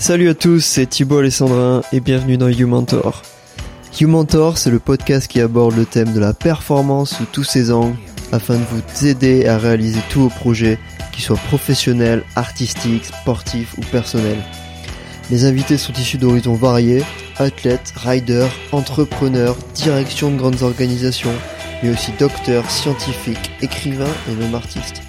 Salut à tous, c'est Thibaut Alessandrin et bienvenue dans YouMentor. YouMentor, c'est le podcast qui aborde le thème de la performance sous tous ses angles afin de vous aider à réaliser tous vos projets, qu'ils soient professionnels, artistiques, sportifs ou personnels. Les invités sont issus d'horizons variés, athlètes, riders, entrepreneurs, direction de grandes organisations, mais aussi docteurs, scientifiques, écrivains et même artistes.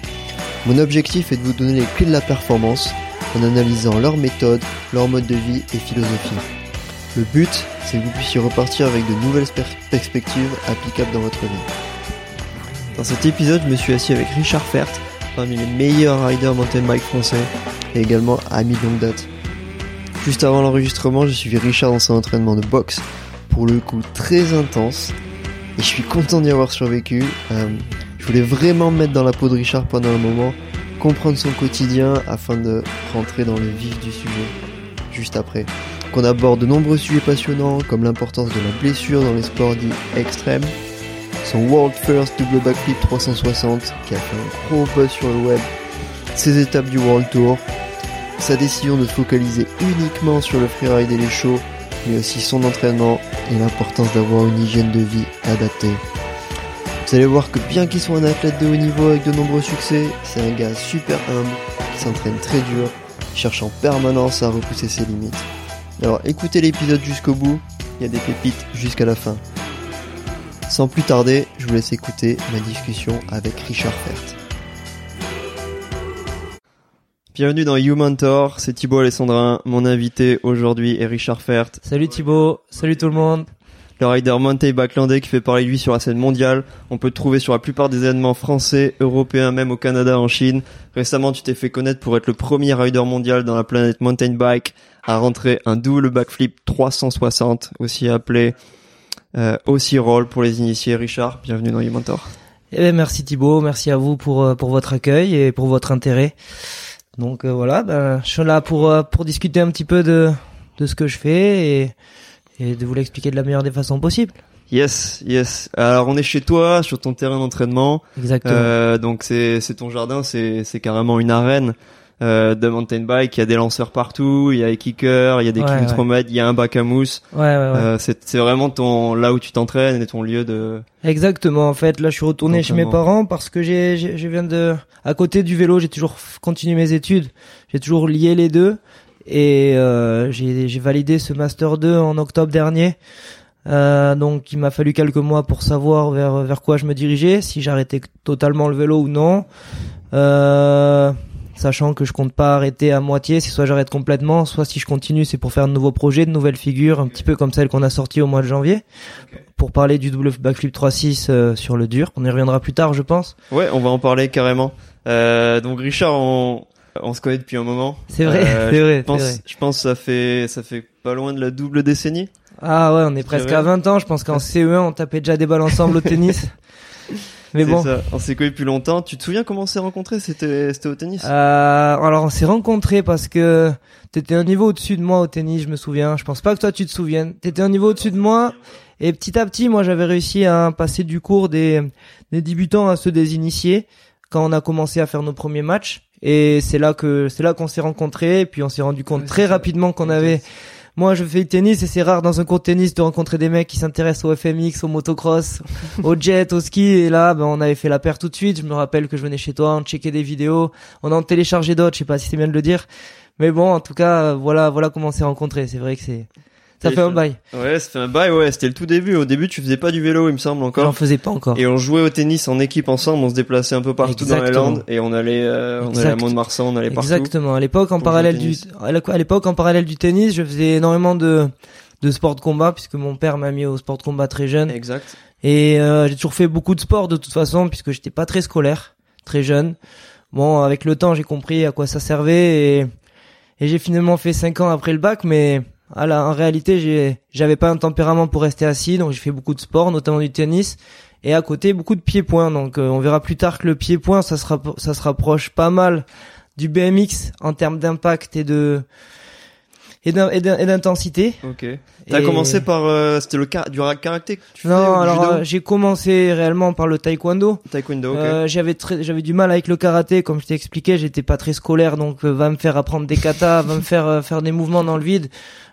Mon objectif est de vous donner les clés de la performance en analysant leurs méthodes, leur mode de vie et philosophie. Le but, c'est que vous puissiez repartir avec de nouvelles perspectives applicables dans votre vie. Dans cet épisode, je me suis assis avec Richard Fert, parmi les meilleurs riders mountain bike français et également ami de longue date. Juste avant l'enregistrement, j'ai suivi Richard dans son entraînement de boxe, pour le coup très intense, et je suis content d'y avoir survécu. Euh, je voulais vraiment me mettre dans la peau de Richard pendant un moment, comprendre son quotidien afin de rentrer dans le vif du sujet juste après. Qu'on aborde de nombreux sujets passionnants comme l'importance de la blessure dans les sports dits extrêmes, son World First double backflip 360 qui a fait un gros buzz sur le web, ses étapes du World Tour, sa décision de se focaliser uniquement sur le freeride et les shows, mais aussi son entraînement et l'importance d'avoir une hygiène de vie adaptée. Vous allez voir que bien qu'il soit un athlète de haut niveau avec de nombreux succès, c'est un gars super humble, qui s'entraîne très dur, qui cherche en permanence à repousser ses limites. Alors écoutez l'épisode jusqu'au bout, il y a des pépites jusqu'à la fin. Sans plus tarder, je vous laisse écouter ma discussion avec Richard Fert. Bienvenue dans You Mentor, c'est Thibaut Alessandrin, mon invité aujourd'hui est Richard Fert. Salut Thibaut, salut tout le monde. Le rider mountain backlandais qui fait parler de lui sur la scène mondiale. On peut te trouver sur la plupart des événements français, européens, même au Canada, en Chine. Récemment, tu t'es fait connaître pour être le premier rider mondial dans la planète mountain bike à rentrer un double backflip 360, aussi appelé euh, aussi roll pour les initiés. Richard, bienvenue dans You Mentor. Eh ben, merci Thibaut, merci à vous pour euh, pour votre accueil et pour votre intérêt. Donc euh, voilà, ben, je suis là pour euh, pour discuter un petit peu de de ce que je fais et et de vous l'expliquer de la meilleure des façons possibles. Yes, yes. Alors on est chez toi, sur ton terrain d'entraînement. Exactement. Euh, donc c'est c'est ton jardin, c'est c'est carrément une arène euh, de mountain bike. Il y a des lanceurs partout, il y a des kickers, il y a des Ouais, kilomètres, il y a un bac à mousse. Ouais, ouais, ouais. Euh, c'est c'est vraiment ton là où tu t'entraînes et ton lieu de. Exactement. En fait, là, je suis retourné chez mes parents parce que j'ai, j'ai- je viens de, à côté du vélo, j'ai toujours continué mes études. J'ai toujours lié les deux et euh, j'ai, validé ce master 2 en octobre dernier. Euh, donc, il m'a fallu quelques mois pour savoir vers vers quoi je me dirigeais, si j'arrêtais totalement le vélo ou non. Euh, sachant que je compte pas arrêter à moitié, c'est soit j'arrête complètement, soit si je continue, c'est pour faire de nouveaux projets, de nouvelles figures, un petit peu comme celle qu'on a sortie au mois de janvier, pour parler du double backflip 3.6 euh, sur le dur. On y reviendra plus tard, je pense. Ouais, on va en parler carrément. Euh, donc Richard, on on se connaît depuis un moment. C'est vrai, Euh, c'est vrai, Je pense vrai. je pense que ça fait ça fait pas loin de la double décennie. Ah ouais, on est presque à 20 ans. Je pense qu'en CE1, on tapait déjà des balles ensemble au tennis. Mais C'est bon. ça. On s'est connus depuis longtemps. Tu te souviens comment on s'est rencontrés? C'était c'était au tennis? Euh, alors on s'est rencontrés parce que t'étais un niveau au-dessus de moi au tennis, je me souviens. Je pense pas que toi tu te souviennes. T'étais un niveau au-dessus de moi et petit à petit, moi j'avais réussi à passer du cours des, des débutants à ceux des initiés quand on a commencé à faire nos premiers matchs. Et c'est là que c'est là qu'on s'est rencontrés. Et puis on s'est rendu compte Ouais, très rapidement qu'on avait. Moi, je fais du tennis et c'est rare dans un cours de tennis de rencontrer des mecs qui s'intéressent au FMX, au motocross, au jet, au ski. Et là, ben, on avait fait la paire tout de suite. Je me rappelle que je venais chez toi, on checkait des vidéos, on en téléchargeait d'autres. Je sais pas si c'est bien de le dire, mais bon, en tout cas, voilà, voilà comment on s'est rencontrés. C'est vrai que c'est ça fait un bail. Ouais, ça fait un bail. Ouais, c'était le tout début. Au début, tu faisais pas du vélo, il me semble J'en encore. faisais pas encore. Et on jouait au tennis en équipe ensemble. On se déplaçait un peu partout dans les Exactement. Landes et on allait euh, on allait à. Mont-de-Marsan, on allait partout. Exactement. À l'époque, en parallèle du, tennis. à l'époque, en parallèle du tennis, je faisais énormément de de sport de combat puisque mon père m'a mis au sport de combat très jeune. Exact. Et euh, j'ai toujours fait beaucoup de sport de toute façon puisque j'étais pas très scolaire, très jeune. Bon, avec le temps, j'ai compris à quoi ça servait et, et j'ai finalement fait cinq ans après le bac, mais ah là, en réalité, j'avais pas un tempérament pour rester assis, donc j'ai fait beaucoup de sport, notamment du tennis. Et à côté, beaucoup de pieds-points. Donc, euh, on verra plus tard que le pied-point, ça se, rapp- ça se rapproche pas mal du BMX en termes d'impact et de et d'in- et d'in- et d'intensité. Ok. T'as Et- commencé par euh, c'était le car du ra- karaté que tu Non, alors euh, j'ai commencé réellement par le taekwondo. taekwondo. Ok. Euh, j'avais j'avais du mal avec le karaté, comme je t'ai expliqué, j'étais pas très scolaire, donc euh, va me faire apprendre des katas, va me faire euh, faire des mouvements dans le vide.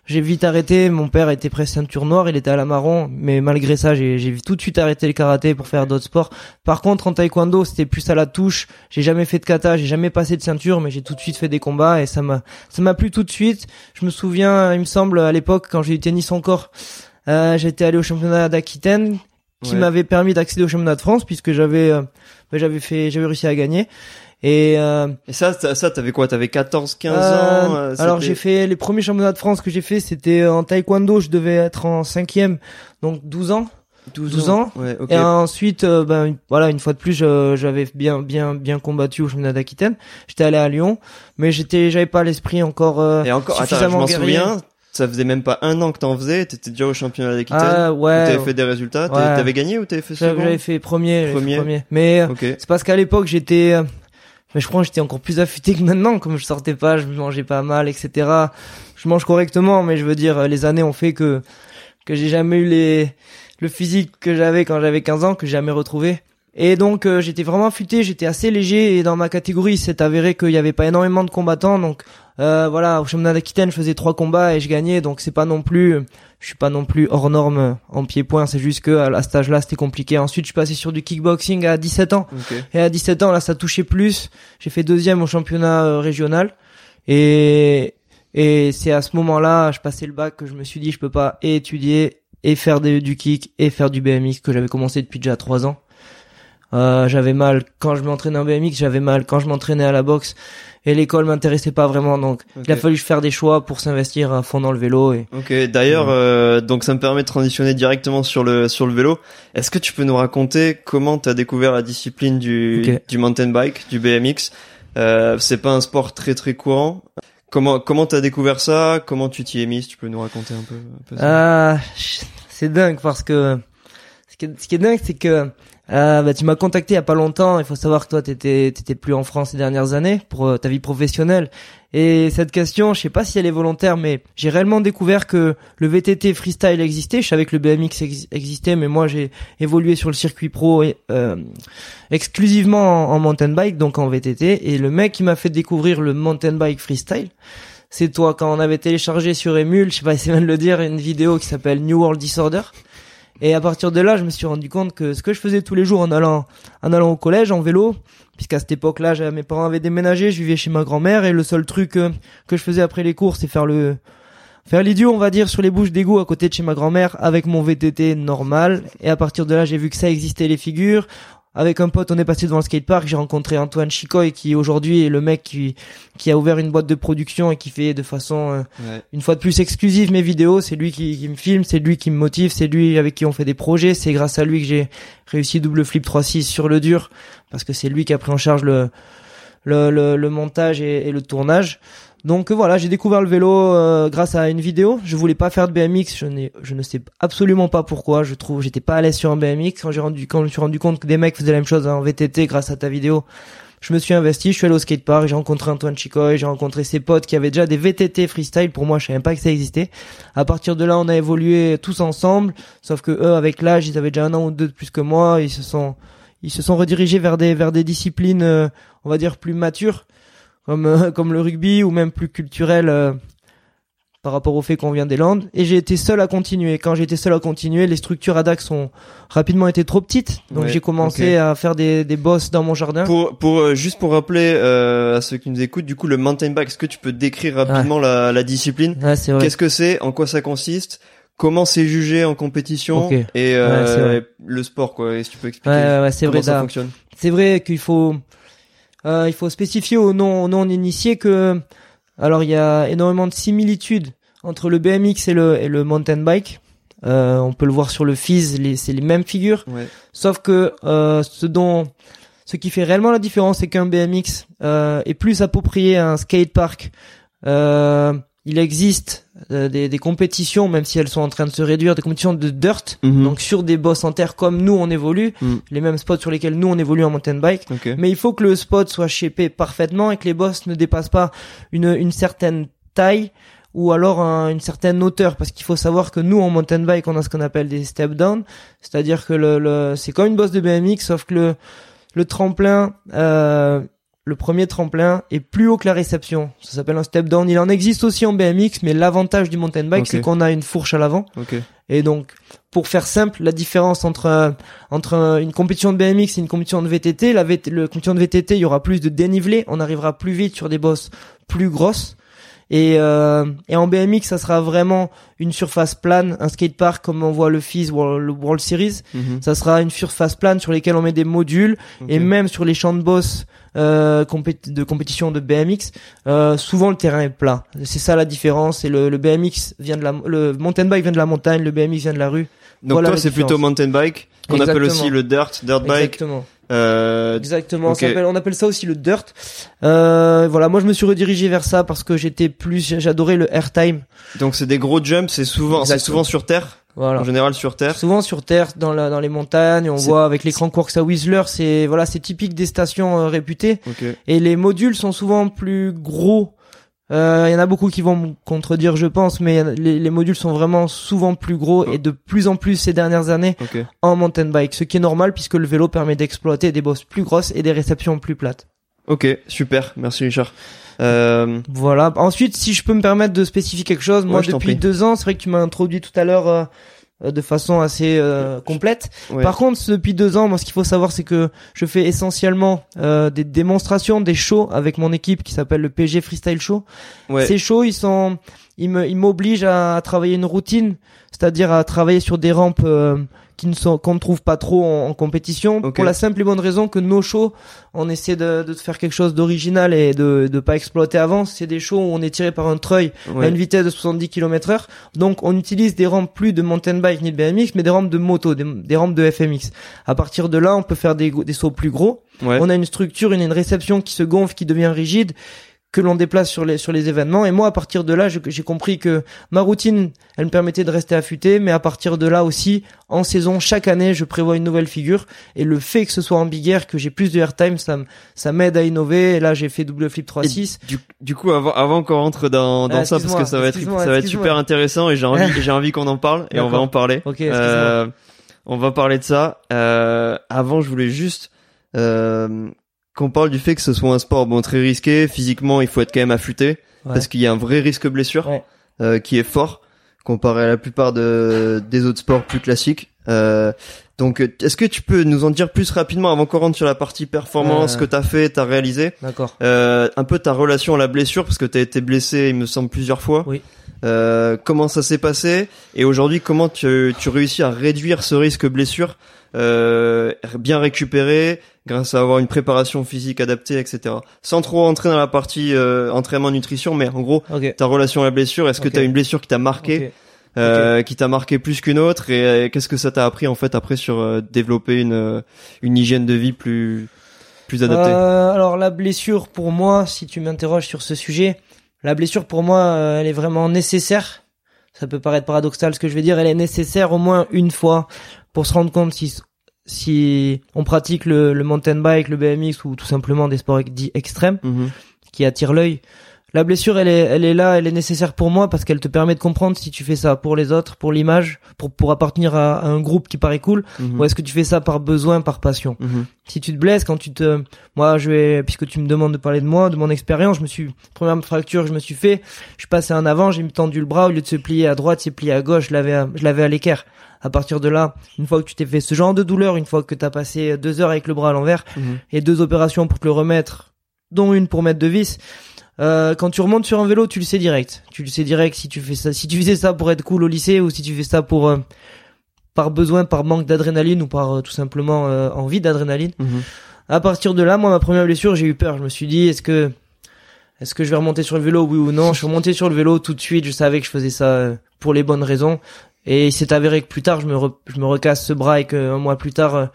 J'ai vite arrêté. Mon père était presque ceinture noire, il était à la marron, mais malgré ça, j'ai, tout de suite arrêté le karaté pour faire d'autres sports. Par contre, en taekwondo, c'était plus à la touche. J'ai jamais fait de kata, j'ai jamais passé de ceinture, mais j'ai tout de suite fait des combats et ça m'a, ça m'a plu tout de suite. Je me souviens, il me semble, à l'époque, quand j'ai eu tennis encore, euh, j'étais allé au championnat d'Aquitaine qui Ouais. m'avait permis d'accéder au championnat de France puisque j'avais euh, ben, j'avais fait j'avais réussi à gagner et euh, Et ça ça ça, t'avais quoi? T'avais 14 15 euh, ans euh, alors j'ai fait les premiers championnats de France que j'ai fait c'était en taekwondo je devais être en cinquième donc 12 ans 12 ans. Ouais, OK. et ensuite euh, ben voilà une fois de plus j'avais bien bien bien combattu au championnat d'Aquitaine j'étais allé à Lyon mais j'étais j'avais pas l'esprit encore Et encore attends, je suffisamment guerrier. souviens, ça faisait même pas un an que t'en faisais, t'étais déjà au championnat d'Aquitaine. ah ouais T'avais fait des résultats, t'avais Ouais. t'avais gagné ou t'avais fait second? j'avais fait premier, fait Premier. mais euh, Ok. C'est parce qu'à l'époque j'étais, mais je crois que j'étais encore plus affûté que maintenant, comme je sortais pas, je mangeais pas mal, etc. Je mange correctement, mais je veux dire, les années ont fait que que j'ai jamais eu les le physique que j'avais quand j'avais 15 ans, que j'ai jamais retrouvé. Et donc euh, j'étais vraiment affûté, j'étais assez léger et dans ma catégorie, il s'est avéré qu'il y avait pas énormément de combattants, donc euh, voilà, au championnat d'Aquitaine, je faisais trois combats et je gagnais, donc c'est pas non plus, je suis pas non plus hors norme en pied-point, c'est juste que à cet âge-là c'était compliqué. Ensuite, je suis passé sur du kickboxing à 17 ans. Et à 17 ans, là, ça touchait plus. J'ai fait deuxième au championnat euh, régional. Et, et c'est à ce moment-là, je passais le bac, que je me suis dit, je peux pas et étudier et faire des- du kick et faire du BMX que j'avais commencé depuis déjà trois ans. Euh, j'avais mal quand je m'entraînais en BMX, j'avais mal quand je m'entraînais à la boxe et l'école m'intéressait pas vraiment donc il a fallu faire des choix pour s'investir à fond dans le vélo et Ok, d'ailleurs, euh, donc ça me permet de transitionner directement sur le sur le vélo. Est-ce que tu peux nous raconter comment t'as découvert la discipline du du mountain bike, du BMX euh, C'est pas un sport très très courant. Comment comment t'as découvert ça? Comment tu t'y es mis? Si tu peux nous raconter un peu. un peu ça. Ah, c'est dingue parce que ce qui est, ce qui est dingue, c'est que euh, bah, tu m'as contacté il y a pas longtemps. Il faut savoir que toi, t'étais t'étais plus en France ces dernières années pour euh, ta vie professionnelle. Et cette question, je sais pas si elle est volontaire, mais j'ai réellement découvert que le VTT freestyle existait. Je savais que le BMX ex- existait, mais moi j'ai évolué sur le circuit pro euh, exclusivement en, mountain bike, donc en VTT. Et le mec qui m'a fait découvrir le mountain bike freestyle, c'est toi quand on avait téléchargé sur Emule, je sais pas si bien de le dire, une vidéo qui s'appelle New World Disorder. Et à partir de là, je me suis rendu compte que ce que je faisais tous les jours en allant, en allant au collège, en vélo, puisqu'à cette époque-là, mes parents avaient déménagé, je vivais chez ma grand-mère, et le seul truc euh, que je faisais après les cours, c'est faire le, faire l'idiot, on va dire, sur les bouches d'égout à côté de chez ma grand-mère, avec mon VTT normal. Et à partir de là, j'ai vu que ça existait les figures. Avec un pote, on est passé devant le skatepark, j'ai rencontré Antoine Chicoy, qui aujourd'hui est le mec qui, qui a ouvert une boîte de production et qui fait de façon euh, Ouais. une fois de plus exclusive mes vidéos, c'est lui qui, qui me filme, c'est lui qui me motive, c'est lui avec qui on fait des projets, c'est grâce à lui que j'ai réussi double flip 3.6 sur le dur, parce que c'est lui qui a pris en charge le, le, le, le montage et, et le tournage. Donc voilà, j'ai découvert le vélo euh, grâce à une vidéo. Je voulais pas faire de BMX, je, je ne sais absolument pas pourquoi. Je trouve j'étais pas à l'aise sur un BMX. Quand j'ai rendu, quand je me suis rendu compte que des mecs faisaient la même chose en VTT grâce à ta vidéo, je me suis investi. Je suis allé au skatepark, j'ai rencontré Antoine Chicoy, j'ai rencontré ses potes qui avaient déjà des VTT freestyle. Pour moi, je savais même pas que ça existait. À partir de là, on a évolué tous ensemble. Sauf que eux, avec l'âge, ils avaient déjà un an ou deux de plus que moi. Ils se sont, ils se sont redirigés vers des, vers des disciplines, euh, on va dire plus matures, comme, euh, comme le rugby ou même plus culturelles. euh, par rapport au fait qu'on vient des Landes et j'ai été seul à continuer. Quand j'ai été seul à continuer, les structures à DAX ont rapidement été trop petites, donc Ouais, j'ai commencé à faire des, des bosses dans mon jardin. Pour pour euh, juste pour rappeler euh, à ceux qui nous écoutent, du coup le mountain bike, est-ce que tu peux décrire rapidement la, la discipline? Ouais, c'est vrai. Qu'est-ce que c'est? En quoi ça consiste? Comment c'est jugé en compétition? Ok. Et euh, le sport quoi Est-ce que tu peux expliquer Ouais, ouais, ouais, c'est comment vrai. ça fonctionne? C'est vrai qu'il faut, euh, il faut spécifier aux non, non initiés que, alors il y a énormément de similitudes entre le BMX et le, et le mountain bike. Euh, on peut le voir sur le FIS, les, c'est les mêmes figures. Ouais. Sauf que euh, ce dont, ce qui fait réellement la différence, c'est qu'un BMX euh, est plus approprié à un skatepark. Euh, il existe euh, des, des compétitions, même si elles sont en train de se réduire, des compétitions de dirt, Mhm. donc sur des bosses en terre comme nous on évolue, Mm. les mêmes spots sur lesquels nous on évolue en mountain bike. Ok. Mais il faut que le spot soit shapé parfaitement et que les bosses ne dépassent pas une, une certaine taille ou alors un- une certaine hauteur parce qu'il faut savoir que nous en mountain bike on a ce qu'on appelle des step down c'est-à-dire que le, le c'est comme une bosse de BMX sauf que le le tremplin euh, le premier tremplin est plus haut que la réception. Ça s'appelle un step down. Il en existe aussi en BMX mais l'avantage du mountain bike c'est qu'on a une fourche à l'avant. Ok. et donc, pour faire simple, la différence entre euh, entre euh, une compétition de BMX et une compétition de VTT, la VT, le compétition de VTT, il y aura plus de dénivelé, on arrivera plus vite sur des bosses plus grosses. Et, euh, et en BMX, ça sera vraiment une surface plane, un skatepark comme on voit le FIS World, le World Series. Mhm. Ça sera une surface plane sur lesquelles on met des modules et même sur les champs de boss euh, de compétition de BMX, euh, souvent le terrain est plat. C'est ça la différence. Et le, le BMX vient de la, le mountain bike vient de la montagne, le BMX vient de la rue. Donc Voilà toi, c'est plutôt mountain bike, qu'on appelle aussi le dirt, dirt bike. Exactement. Euh, Exactement. ok. Ça s'appelle- on appelle ça aussi le dirt. Euh, voilà, moi je me suis redirigé vers ça parce que j'étais plus, j'adorais le airtime. donc c'est des gros jumps, c'est souvent, c'est souvent sur terre, Voilà. en général sur terre. Souvent sur terre, dans la, dans les montagnes, on voit avec les grands courses à Whistler, c'est voilà, c'est typique des stations euh, réputées. Ok. Et les modules sont souvent plus gros. Euh, Il y en a beaucoup qui vont me contredire, je pense, mais a- les, les modules sont vraiment souvent plus gros Oh. et de plus en plus ces dernières années Ok. en mountain bike, ce qui est normal puisque le vélo permet d'exploiter des bosses plus grosses et des réceptions plus plates. Ok. Super. Merci Richard. Euh, Voilà. Ensuite, si je peux me permettre de spécifier quelque chose, moi Ouais, depuis deux ans, c'est vrai que tu m'as introduit tout à l'heure euh, euh, de façon assez euh, complète. ouais. Par contre, depuis deux ans, moi, ce qu'il faut savoir, c'est que je fais essentiellement euh, des démonstrations, des shows avec mon équipe qui s'appelle le PG Freestyle Show. ouais. Ces shows, ils sont, ils me, ils m'obligent à, à travailler une routine, c'est-à-dire à travailler sur des rampes euh, qui ne sont, qu'on ne trouve pas trop en, en compétition, pour la simple et bonne raison que nos shows, on essaie de, de faire quelque chose d'original et de, de pas exploiter avant. C'est des shows où on est tiré par un treuil à une vitesse de 70 km heure. Donc, on utilise des rampes plus de mountain bike ni de BMX, mais des rampes de moto, des, des rampes de FMX. À partir de là, on peut faire des, des sauts plus gros. Ouais. On a une structure, une, une réception qui se gonfle, qui devient rigide, que l'on déplace sur les sur les événements. Et moi, à partir de là, j'ai compris que ma routine, elle me permettait de rester affûté, mais à partir de là aussi, en saison, chaque année, je prévois une nouvelle figure. Et le fait que ce soit en big air, que j'ai plus de airtime, ça ça m'aide à innover. Et là, j'ai fait double flip 3-6. Du, du coup, avant, avant qu'on rentre dans, dans Ah, ça, parce que ça va être, ça va être super intéressant et j'ai envie, j'ai envie qu'on en parle et on va en parler. Euh, on va parler de ça. Euh, avant, je voulais juste euh, qu'on parle du fait que ce soit un sport bon très risqué. Physiquement, il faut être quand même affûté Ouais. parce qu'il y a un vrai risque blessure Ouais. euh, qui est fort comparé à la plupart de, des autres sports plus classiques. Euh, donc, est-ce que tu peux nous en dire plus rapidement avant qu'on rentre sur la partie performance Euh. que t'as fait, t'as réalisé, D'accord. euh, un peu ta relation à la blessure parce que t'as été blessé, il me semble plusieurs fois. Oui. Euh, comment ça s'est passé et aujourd'hui comment tu, tu réussis à réduire ce risque blessure, euh, bien récupérer grâce à avoir une préparation physique adaptée, etc. Sans trop entrer dans la partie euh, entraînement nutrition, mais en gros ta relation à la blessure, est-ce que Ok. tu as une blessure qui t'a marqué, euh, qui t'a marqué plus qu'une autre et euh, qu'est-ce que ça t'a appris en fait après sur euh, développer une euh, une hygiène de vie plus plus adaptée? Euh, alors la blessure pour moi, si tu m'interroges sur ce sujet, la blessure pour moi, elle est vraiment nécessaire. Ça peut paraître paradoxal ce que je vais dire, elle est nécessaire au moins une fois pour se rendre compte si si on pratique le, le mountain bike, le BMX ou tout simplement des sports dits extrêmes Mhm. qui attirent l'œil. La blessure, elle est, elle est là, elle est nécessaire pour moi parce qu'elle te permet de comprendre si tu fais ça pour les autres, pour l'image, pour pour appartenir à, à un groupe qui paraît cool, Mhm. ou est-ce que tu fais ça par besoin, par passion Mhm. si tu te blesses quand tu te moi je vais puisque tu me demandes de parler de moi de mon expérience je me suis première fracture que je me suis fait je suis passé en avant j'ai tendu le bras au lieu de se plier à droite c'est plié à gauche je l'avais à- je l'avais à l'équerre à partir de là une fois que tu t'es fait ce genre de douleur une fois que t'as passé deux heures avec le bras à l'envers Mhm. et deux opérations pour te le remettre dont une pour mettre de vis euh, quand tu remontes sur un vélo, tu le sais direct. Tu le sais direct si tu fais ça, si tu faisais ça pour être cool au lycée ou si tu fais ça pour euh, par besoin, par manque d'adrénaline ou par euh, tout simplement envie d'adrénaline. Mhm. À partir de là, moi, ma première blessure, j'ai eu peur. Je me suis dit, est-ce que, est-ce que je vais remonter sur le vélo, oui ou non? Je suis remonté sur le vélo tout de suite. Je savais que je faisais ça pour les bonnes raisons. Et il s'est avéré que plus tard, je me, re- je me recasse ce bras et qu'un mois plus tard, euh,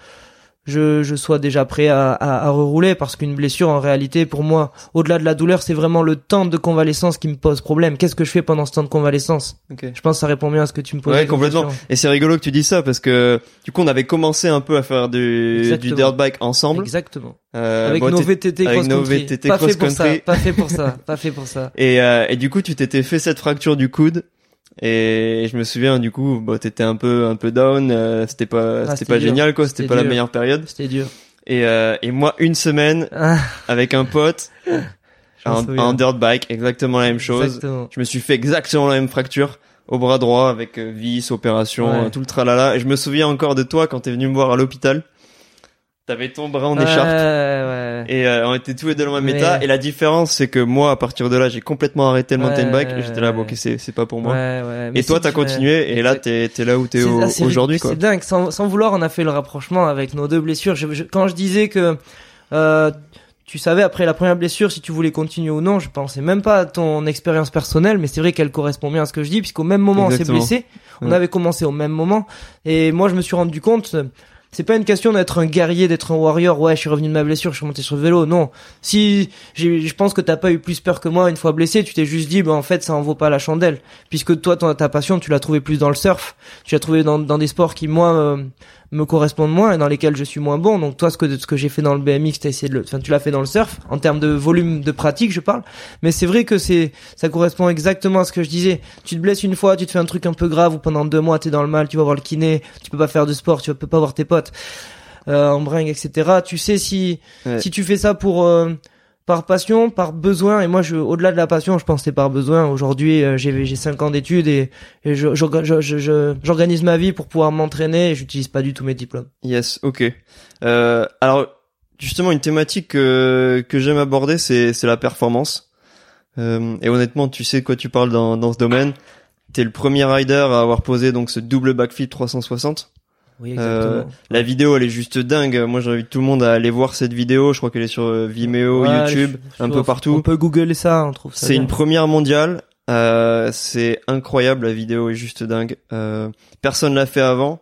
je, je sois déjà prêt à, à, à rerouler parce qu'une blessure en réalité pour moi au-delà de la douleur c'est vraiment le temps de convalescence qui me pose problème qu'est-ce que je fais pendant ce temps de convalescence Ok. je pense que ça répond bien à ce que tu me poses Ouais, complètement. Et c'est rigolo que tu dis ça parce que du coup on avait commencé un peu à faire du, du dirt bike ensemble. exactement Euh, avec bon, nos VTT avec cross nos country VTT pas fait cross pour ça pas fait pour ça pas fait pour ça Et, euh, et du coup, tu t'étais fait cette fracture du coude. Et je me souviens, du coup, bah, t'étais un peu, un peu down. euh, c'était pas, Ah, c'était pas dur. génial, quoi. C'était pas la meilleure période. c'était dur Et, euh, et moi, une semaine Ah, avec un pote, en dirt bike, exactement la même chose. Exactement. Je me suis fait exactement la même fracture au bras droit avec euh, vis, opération, Ouais. tout le tralala. Et je me souviens encore de toi quand t'es venu me voir à l'hôpital. T'avais ton bras en Ouais, écharpe. ouais. Et euh, on était tous les deux dans le même état. Et la différence, c'est que moi, à partir de là, j'ai complètement arrêté le mountain Ouais, bike. J'étais là, bon, ouais. ok, c'est, c'est pas pour moi. Ouais, ouais. Et toi, t'as continué. Et là, t'es, t'es là où t'es au- aujourd'hui, quoi. C'est dingue. Sans, sans vouloir, on a fait le rapprochement avec nos deux blessures. Je- je- quand je disais que euh, tu savais après la première blessure si tu voulais continuer ou non, je pensais même pas à ton expérience personnelle, mais c'est vrai qu'elle correspond bien à ce que je dis, puisqu'au même moment on s'est blessé, on Ouais. avait commencé au même moment, et moi je me suis rendu compte. C'est pas une question d'être un guerrier, d'être un warrior. Ouais, je suis revenu de ma blessure, je suis monté sur le vélo. Non. Si, je pense que t'as pas eu plus peur que moi une fois blessé. Tu t'es juste dit, bah en fait, ça en vaut pas la chandelle. Puisque toi, ton, ta passion, tu l'as trouvé plus dans le surf. Tu l'as trouvé dans, dans des sports qui moi euh, me correspondent moins et dans lesquels je suis moins bon. Donc toi, ce que ce que j'ai fait dans le BMX, t'as essayé de le, enfin, tu l'as fait dans le surf en termes de volume de pratique, je parle. Mais c'est vrai que c'est, ça correspond exactement à ce que je disais. Tu te blesses une fois, tu te fais un truc un peu grave ou pendant deux mois t'es dans le mal, tu vas voir le kiné, tu peux pas faire de sport, tu peux pas voir tes potes euh, en bringue, etc. Tu sais si Ouais. si tu fais ça pour euh, par passion, par besoin, et moi, je, au-delà de la passion, je pense que c'est par besoin. Aujourd'hui, euh, j'ai j'ai cinq ans d'études et, et je- je- je- j'organise ma vie pour pouvoir m'entraîner et j'utilise pas du tout mes diplômes. Yes, ok. Euh, alors, justement, une thématique que, que j'aime aborder, c'est, c'est la performance. Euh, et honnêtement, tu sais de quoi tu parles dans, dans ce domaine. T'es le premier rider à avoir posé donc ce double backflip 360. Oui, Euh, La vidéo, elle est juste dingue. Moi, j'invite tout le monde à aller voir cette vidéo. Je crois qu'elle est sur euh, Vimeo, Ouais, YouTube, je- un je- peu partout. On peut googler ça, on trouve ça. C'est une première mondiale. Euh, c'est incroyable, la vidéo est juste dingue. Euh, personne l'a fait avant.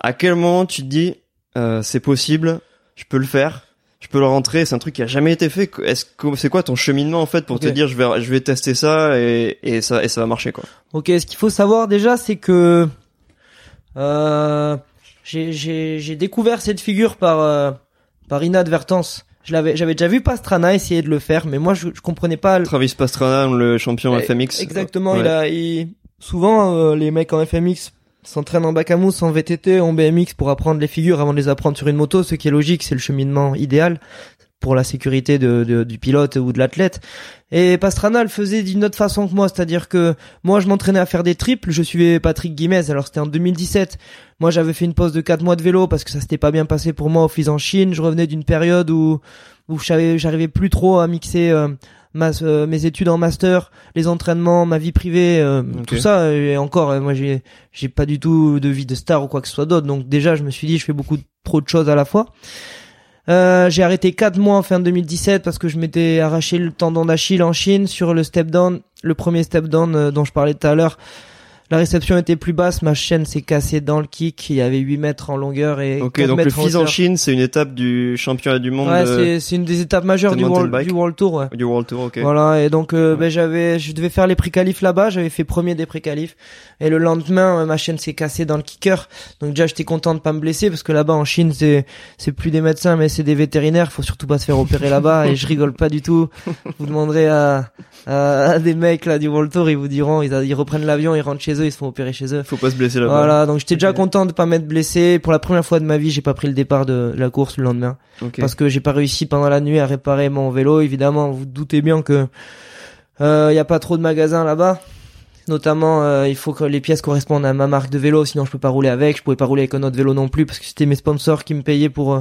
À quel moment tu te dis, euh, c'est possible, je peux le faire, je peux le rentrer, c'est un truc qui a jamais été fait. Est-ce que c'est quoi ton cheminement en fait pour te dire, je vais, je vais tester ça et, et ça et ça va marcher quoi? Ok, ce qu'il faut savoir déjà, c'est que euh, j'ai- découvert cette figure par euh, par inadvertance. Je l'avais, j'avais déjà vu Pastrana essayer de le faire, mais moi je, je comprenais pas. le- Travis Pastrana, le champion Ouais, FMX. Exactement, Ouais. il a il- souvent euh, les mecs en FMX s'entraînent en bac à mousse, en VTT, en BMX pour apprendre les figures avant de les apprendre sur une moto, ce qui est logique, c'est le cheminement idéal pour la sécurité de, de- du pilote ou de l'athlète. Et Pastrana le faisait d'une autre façon que moi, c'est-à-dire que moi je m'entraînais à faire des triples, je suivais Patrick Guimez, alors c'était en 2017. Moi j'avais fait une pause de 4 mois de vélo parce que ça s'était pas bien passé pour moi au Fils en Chine, je revenais d'une période où où j'arrivais plus trop à mixer euh, ma, euh, mes études en master, les entraînements, ma vie privée, euh, tout ça. Et encore, euh, moi, j'ai j'ai pas du tout de vie de star ou quoi que ce soit d'autre. Donc déjà, je me suis dit, je fais beaucoup trop de choses à la fois. Euh, j'ai arrêté quatre mois en fin 2017 parce que je m'étais arraché le tendon d'Achille en Chine sur le step down, le premier step down euh, dont je parlais tout à l'heure. La réception était plus basse, ma chaîne s'est cassée dans le kick, il y avait 8 mètres en longueur et Ok, 4 donc le mètres en FIS en hauteur. Chine, c'est une étape du championnat du monde Ouais, de- c'est c'est une des étapes majeures du mountain world, bike. du World Tour, ouais. du World Tour. Ok. Voilà, et donc euh, ben, j'avais, je devais faire les pré-qualifs là-bas, j'avais fait premier des pré-qualifs, et le lendemain, euh, ma chaîne s'est cassée dans le kicker, donc déjà j'étais content de pas me blesser, parce que là-bas en Chine, c'est c'est plus des médecins, mais c'est des vétérinaires, faut surtout pas se faire opérer là-bas, et je rigole pas du tout. Vous demanderez à, à, à des mecs là du World Tour, ils vous diront, ils, ils reprennent l'avion, ils rentrent chez eux, ils se font opérer chez eux. Faut pas se blesser là-bas. Voilà, donc j'étais déjà content de pas m'être blessé. Pour la première fois de ma vie, j'ai pas pris le départ de la course le lendemain parce que j'ai pas réussi pendant la nuit à réparer mon vélo. Évidemment, vous doutez bien que il y a pas trop de magasins là-bas. Notamment, euh, il faut que les pièces correspondent à ma marque de vélo, sinon je peux pas rouler avec. Je pouvais pas rouler avec un autre vélo non plus parce que c'était mes sponsors qui me payaient pour euh,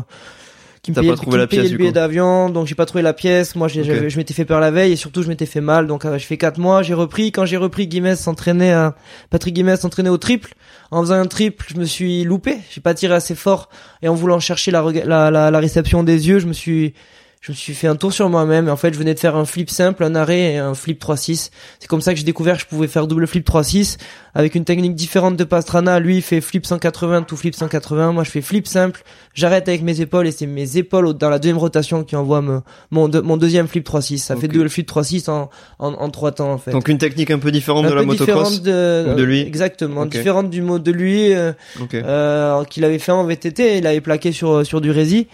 qui me T'as payaient, pas trouvé qui me la pièce, le billet d'avion, donc j'ai pas trouvé la pièce. Moi, j'ai- je m'étais fait peur la veille et surtout je m'étais fait mal. Donc euh, je fais quatre mois, j'ai repris. Quand j'ai repris, Guinness s'entraînait à Patrick Guinness s'entraînait au triple. En faisant un triple, je me suis loupé. J'ai pas tiré assez fort et en voulant chercher la, la, la, la réception des yeux, je me suis je me suis fait un tour sur moi-même. En fait, je venais de faire un flip simple, un arrêt et un flip 3-6. C'est comme ça que j'ai découvert que je pouvais faire double flip 3-6 avec une technique différente de Pastrana. Lui, il fait flip 180, tout flip 180. Moi, je fais flip simple. J'arrête avec mes épaules et c'est mes épaules dans la deuxième rotation qui envoient mon, mon deuxième flip 3-6. Ça fait double flip 3-6 en, en, en trois temps, en fait. Donc une technique un peu différente de la motocross de, de lui. Exactement, différente du mot de lui euh, euh, qu'il avait fait en VTT. Il avait plaqué sur sur du rési.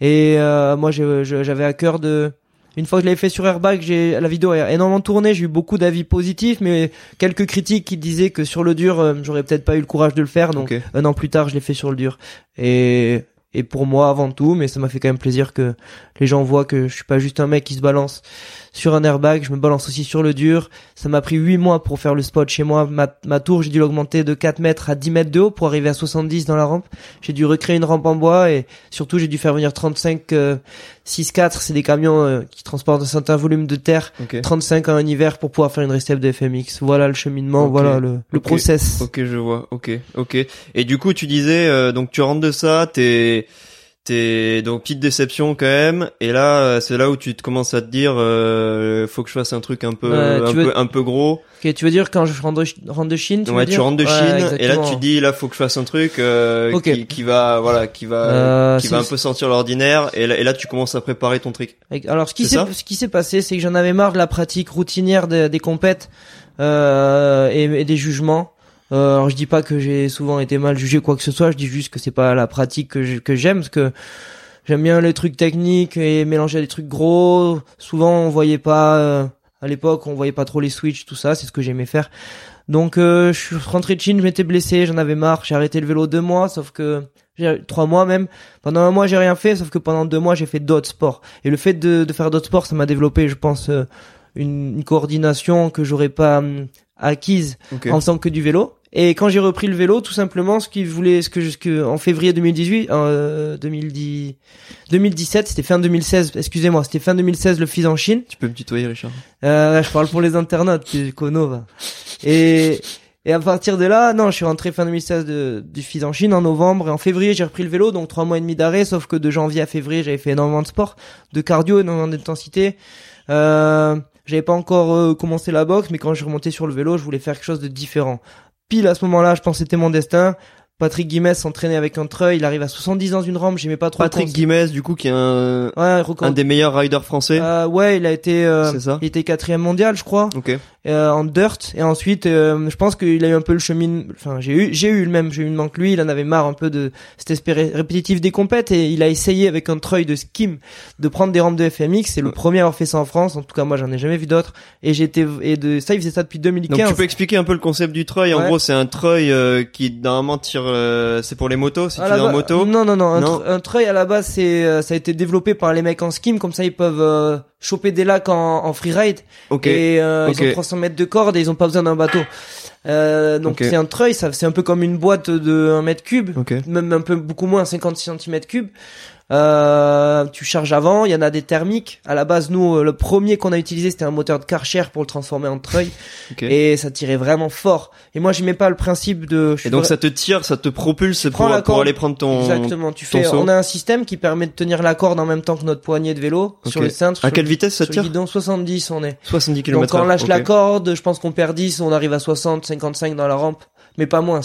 Et euh, moi, j'avais à cœur de une fois que je l'avais fait sur Airbag, j'ai la vidéo a énormément tourné, j'ai eu beaucoup d'avis positifs, mais quelques critiques qui disaient que sur le dur, euh, j'aurais peut-être pas eu le courage de le faire. Donc un an plus tard, je l'ai fait sur le dur. Et et pour moi avant tout, mais ça m'a fait quand même plaisir que les gens voient que je suis pas juste un mec qui se balance sur un airbag, je me balance aussi sur le dur. Ça m'a pris 8 mois pour faire le spot chez moi. Ma, tour, j'ai dû l'augmenter de 4 mètres à 10 mètres de haut pour arriver à 70 dans la rampe. J'ai dû recréer une rampe en bois et surtout j'ai dû faire venir 35 euh, 6-4, c'est des camions euh, qui transportent un certain volume de terre. 35 en hiver pour pouvoir faire une restep de FMX. Voilà le cheminement, voilà le, le process. Ok, je vois. Ok, ok. Et du coup, tu disais, euh, donc tu rentres de ça, t'es t'es donc petite déception quand même et là euh, c'est là où tu te commences à te dire euh, faut que je fasse un truc un peu un peu un peu gros. Ok tu veux dire quand je rentre de, rentre de Chine tu ouais veux tu rentres de Chine et là tu dis là faut que je fasse un truc euh, qui, qui, va voilà qui va euh, qui va un peu sortir l'ordinaire et là, et là tu commences à préparer ton truc. Alors ce qui s'est ce qui s'est passé c'est que j'en avais marre de la pratique routinière des, des compètes euh, et, et des jugements euh, alors je dis pas que j'ai souvent été mal jugé quoi que ce soit, je dis juste que c'est pas la pratique que que j'aime parce que j'aime bien les trucs techniques et mélanger des trucs gros. Souvent on voyait pas euh, à l'époque on voyait pas trop les switches tout ça, c'est ce que j'aimais faire. Donc euh, je suis rentré de Chine, je m'étais blessé, j'en avais marre, j'ai arrêté le vélo deux mois, sauf que trois mois même. Pendant un mois j'ai rien fait, sauf que pendant deux mois j'ai fait d'autres sports. Et le fait de, de faire d'autres sports, ça m'a développé, je pense, euh, une, une, coordination que j'aurais pas hum, acquise en faisant que du vélo. Et quand j'ai repris le vélo, tout simplement, ce qu'il voulait, ce que, ce que en février 2018, euh, 2010, 2017, c'était fin 2016. Excusez-moi, c'était fin 2016 le fils en Chine. Tu peux me tutoyer, Richard. Euh, je parle pour les internautes, tu Kono, Et et à partir de là, non, je suis rentré fin 2016 de, du fils en Chine en novembre et en février j'ai repris le vélo, donc trois mois et demi d'arrêt. Sauf que de janvier à février, j'avais fait énormément de sport, de cardio, énormément d'intensité. Euh, j'avais pas encore euh, commencé la boxe, mais quand je remontais sur le vélo, je voulais faire quelque chose de différent. Pile à ce moment-là, je pense que c'était mon destin. Patrick Guimès s'entraînait avec un treuil, il arrive à 70 dans une rampe, j'aimais pas trop. Patrick Guimès, du coup, qui est un, un des meilleurs riders français. Euh, ouais, il a été, euh, ça il était quatrième mondial, je crois. Ok. Euh, en dirt. Et ensuite euh, je pense qu'il a eu un peu le chemin enfin j'ai eu j'ai eu le même cheminement que lui. Il en avait marre un peu de cet espéré répétitif des compètes et il a essayé avec un treuil de skim de prendre des rampes de FMX c'est le premier à avoir fait ça en France. En tout cas moi j'en ai jamais vu d'autres. Et j'étais et de ça il faisait ça depuis 2015 donc tu peux expliquer un peu le concept du treuil. En gros c'est un treuil euh, qui normalement tire c'est pour les motos si tu es en moto. Non non non, un, un, treuil à la base c'est ça a été développé par les mecs en skim. Comme ça ils peuvent choper des lacs en, en freeride. Et euh, ils ont 300 mètres de corde et ils ont pas besoin d'un bateau. Euh, donc c'est un treuil, ça c'est un peu comme une boîte de 1 mètre cube, même un peu beaucoup moins 50 cm cube. Euh, tu charges avant, il y en a des thermiques. À la base, nous, euh, le premier qu'on a utilisé, c'était un moteur de Karcher pour le transformer en treuil. Et ça tirait vraiment fort. Et moi, j'aimais pas le principe de... Et donc ça te tire, ça te propulse pour, pour aller prendre ton... Exactement. Tu fais, on a un système qui permet de tenir la corde en même temps que notre poignet de vélo sur le cintre. À quelle vitesse ça tire guidon? 70 on est. 70 km Donc quand on lâche la corde, je pense qu'on perd 10, on arrive à 60, 55 dans la rampe. Mais pas moins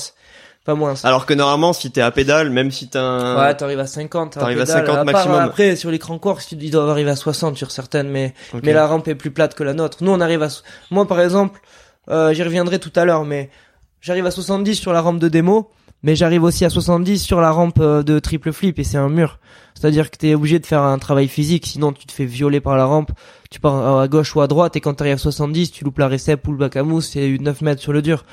pas moins. Alors que normalement, si t'es à pédale, même si t'as un... Ouais, t'arrives à 50. T'arrives à 50 maximum. Après, sur l'écran course, tu dois arriver à 60 sur certaines, mais, mais la rampe est plus plate que la nôtre. Nous, on arrive à, moi, par exemple, euh, j'y reviendrai tout à l'heure, mais j'arrive à 70 sur la rampe de démo, mais j'arrive aussi à 70 sur la rampe euh, de triple flip et c'est un mur. C'est-à-dire que t'es obligé de faire un travail physique, sinon tu te fais violer par la rampe, tu pars à gauche ou à droite et quand t'arrives à 70, tu loupes la récep ou le bac à mousse, c'est 9 mètres sur le dur.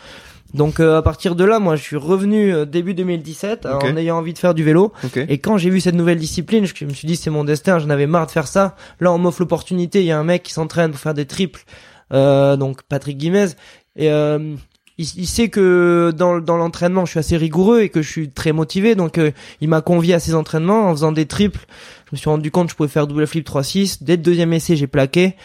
Donc euh, à partir de là, moi, je suis revenu euh, début 2017 en ayant envie de faire du vélo. Et quand j'ai vu cette nouvelle discipline, je, me suis dit c'est mon destin. J'en avais marre de faire ça. Là, on m'offre l'opportunité. Il y a un mec qui s'entraîne pour faire des triples. Euh, donc Patrick Guimez. Et euh, il, il, sait que dans, dans l'entraînement, je suis assez rigoureux et que je suis très motivé. Donc il m'a convié à ses entraînements en faisant des triples. Je me suis rendu compte que je pouvais faire double flip 3-6. Dès le deuxième essai, j'ai plaqué.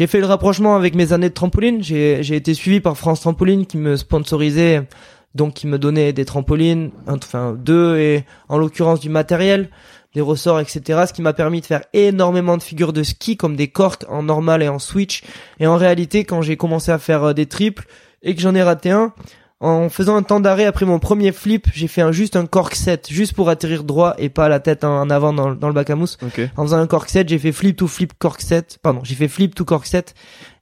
J'ai fait le rapprochement avec mes années de trampoline. J'ai, été suivi par France Trampoline qui me sponsorisait, donc qui me donnait des trampolines, enfin deux et en l'occurrence du matériel. des ressorts, etc. Ce qui m'a permis de faire énormément de figures de ski comme des corks en normal et en switch. Et en réalité, quand j'ai commencé à faire euh, des triples et que j'en ai raté un, en faisant un temps d'arrêt après mon premier flip, j'ai fait un, juste un cork set, juste pour atterrir droit et pas la tête en avant dans, dans le bac à mousse. Ok. En faisant un cork set, j'ai fait flip to flip cork set. Pardon, j'ai fait flip to cork set.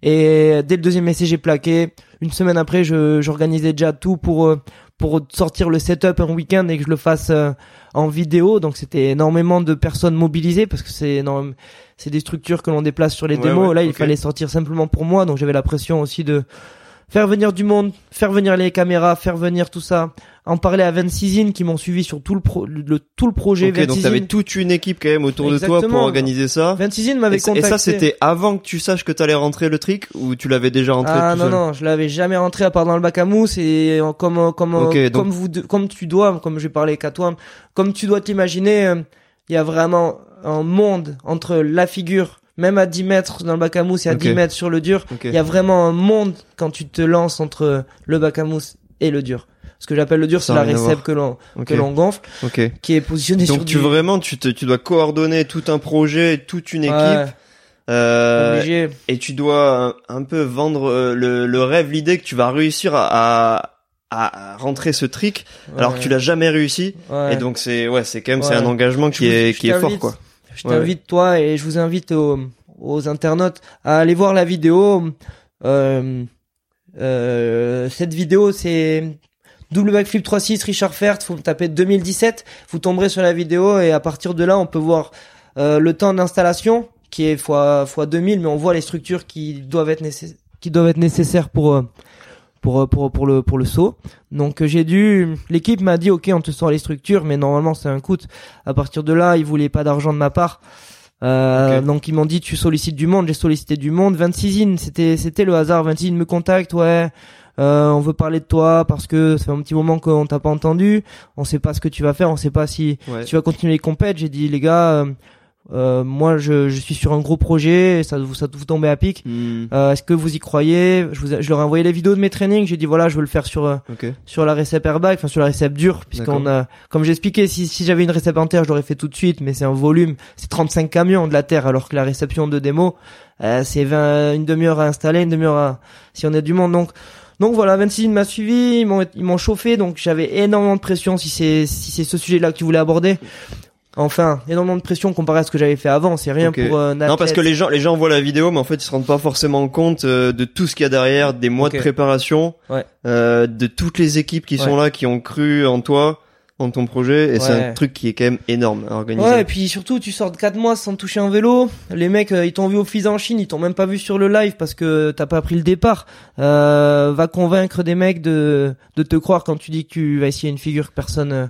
Et dès le deuxième essai, j'ai plaqué. Une semaine après, je, j'organisais déjà tout pour, euh, pour sortir le setup un week-end et que je le fasse euh, en vidéo. Donc c'était énormément de personnes mobilisées parce que c'est énorme, c'est des structures que l'on déplace sur les Ouais, démos. ouais, Là, il fallait sortir simplement pour moi. Donc j'avais la pression aussi de faire venir du monde, faire venir les caméras, faire venir tout ça. En parler à 26 in qui m'ont suivi sur tout le, pro, le, tout le projet. Ok, donc 26 t'avais toute une équipe quand même autour de toi pour organiser ça. 26 in m'avait ça- et contacté. ça, c'était avant que tu saches que t'allais rentrer le trick ou tu l'avais déjà rentré Ah tout non seul non, je l'avais jamais rentré à part dans le bac à mousse et euh, comme euh, comme euh, donc- comme vous comme tu dois comme j'ai parlé qu'à toi, comme tu dois t'imaginer, il y a vraiment un monde entre la figure même à 10 mètres dans le bac à mousse et à Ok. 10 mètres sur le dur, il y a vraiment un monde quand tu te lances entre le bac à mousse et le dur. Ce que j'appelle le dur, c'est la rien à récep voir. que l'on Ok. que l'on gonfle, qui est positionné sur Donc tu du... vraiment tu te tu dois coordonner tout un projet, toute une équipe. Ouais, euh, et tu dois un, un peu vendre euh, le, le rêve, l'idée que tu vas réussir à, à, à rentrer ce trick alors que tu l'as jamais réussi. ouais. Et donc c'est ouais, c'est quand même c'est un engagement qui Je est je qui est fort quoi. Je Ouais, t'invite toi et je vous invite aux, aux internautes à aller voir la vidéo. Euh, euh, cette vidéo c'est double backflip 3.6 Richard Fert. Faut taper 2017. Vous tomberez sur la vidéo et à partir de là on peut voir euh, le temps d'installation qui est fois fois 2000, mais on voit les structures qui doivent être nécessaires qui doivent être nécessaires pour euh, pour euh, pour pour le pour le saut. Donc euh, j'ai dû l'équipe m'a dit OK, on te sort les structures mais normalement c'est un coût. À partir de là, ils voulaient pas d'argent de ma part. Euh, donc ils m'ont dit tu sollicites du monde, j'ai sollicité du monde. 26 in, c'était c'était le hasard. 26 in me contacte, ouais. Euh, on veut parler de toi parce que ça fait un petit moment qu'on t'a pas entendu. On sait pas ce que tu vas faire, on sait pas si Ouais. tu vas continuer les compètes. J'ai dit les gars, euh, euh, moi je, je suis sur un gros projet, ça vous ça vous tombez à pic. Hmm, Euh, Est-ce que vous y croyez? Je, vous je leur ai envoyé les vidéos de mes trainings. J'ai dit voilà, je veux le faire sur euh, Ok. sur la récep airbag, enfin sur la récep dure, puisqu'on a, comme j'expliquais, si, si j'avais une récep en terre, je l'aurais fait tout de suite, mais c'est un volume, c'est 35 camions de la terre, alors que la réception de démo, euh, c'est 20, une demi-heure à installer, une demi-heure à, si on a du monde, donc, donc voilà, 26 m'a suivi, ils m'ont, ils m'ont chauffé, donc j'avais énormément de pression si c'est, si c'est ce sujet-là que tu voulais aborder. Enfin, énormément de pression comparé à ce que j'avais fait avant, c'est rien pour euh, un Non parce que les gens les gens voient la vidéo mais en fait ils se rendent pas forcément compte euh, de tout ce qu'il y a derrière, des mois de préparation, Ouais. euh, de toutes les équipes qui sont là qui ont cru en toi, en ton projet et c'est un truc qui est quand même énorme à organiser. Ouais, et puis surtout, tu sors de 4 mois sans toucher un vélo. Les mecs, euh, ils t'ont vu au FIS en Chine, ils t'ont même pas vu sur le live parce que t'as pas pris le départ. Euh, va convaincre des mecs de, de te croire quand tu dis que tu vas essayer une figure que personne, euh,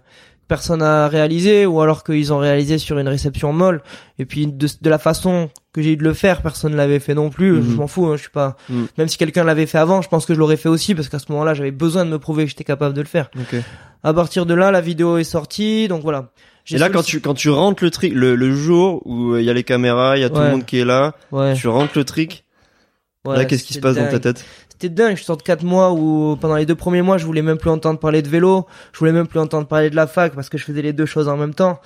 personne a réalisé ou alors qu'ils ont réalisé sur une réception molle. Et puis, de, de la façon que j'ai eu de le faire, personne l'avait fait non plus. Mhm. Je m'en fous, hein, je suis pas, Mhm. même si quelqu'un l'avait fait avant, je pense que je l'aurais fait aussi parce qu'à ce moment-là, j'avais besoin de me prouver que j'étais capable de le faire. Ok. À partir de là, la vidéo est sortie, donc voilà. Et là quand tu quand tu rentres le trick le, le jour où il y a les caméras, il y a tout le monde qui est là, ouais, tu rentres le trick. ouais, là qu'est-ce qui se passe dans ta tête? C'était dingue, je sors de 4 mois où pendant les deux premiers mois, je voulais même plus entendre parler de vélo, je voulais même plus entendre parler de la fac parce que je faisais les deux choses en même temps.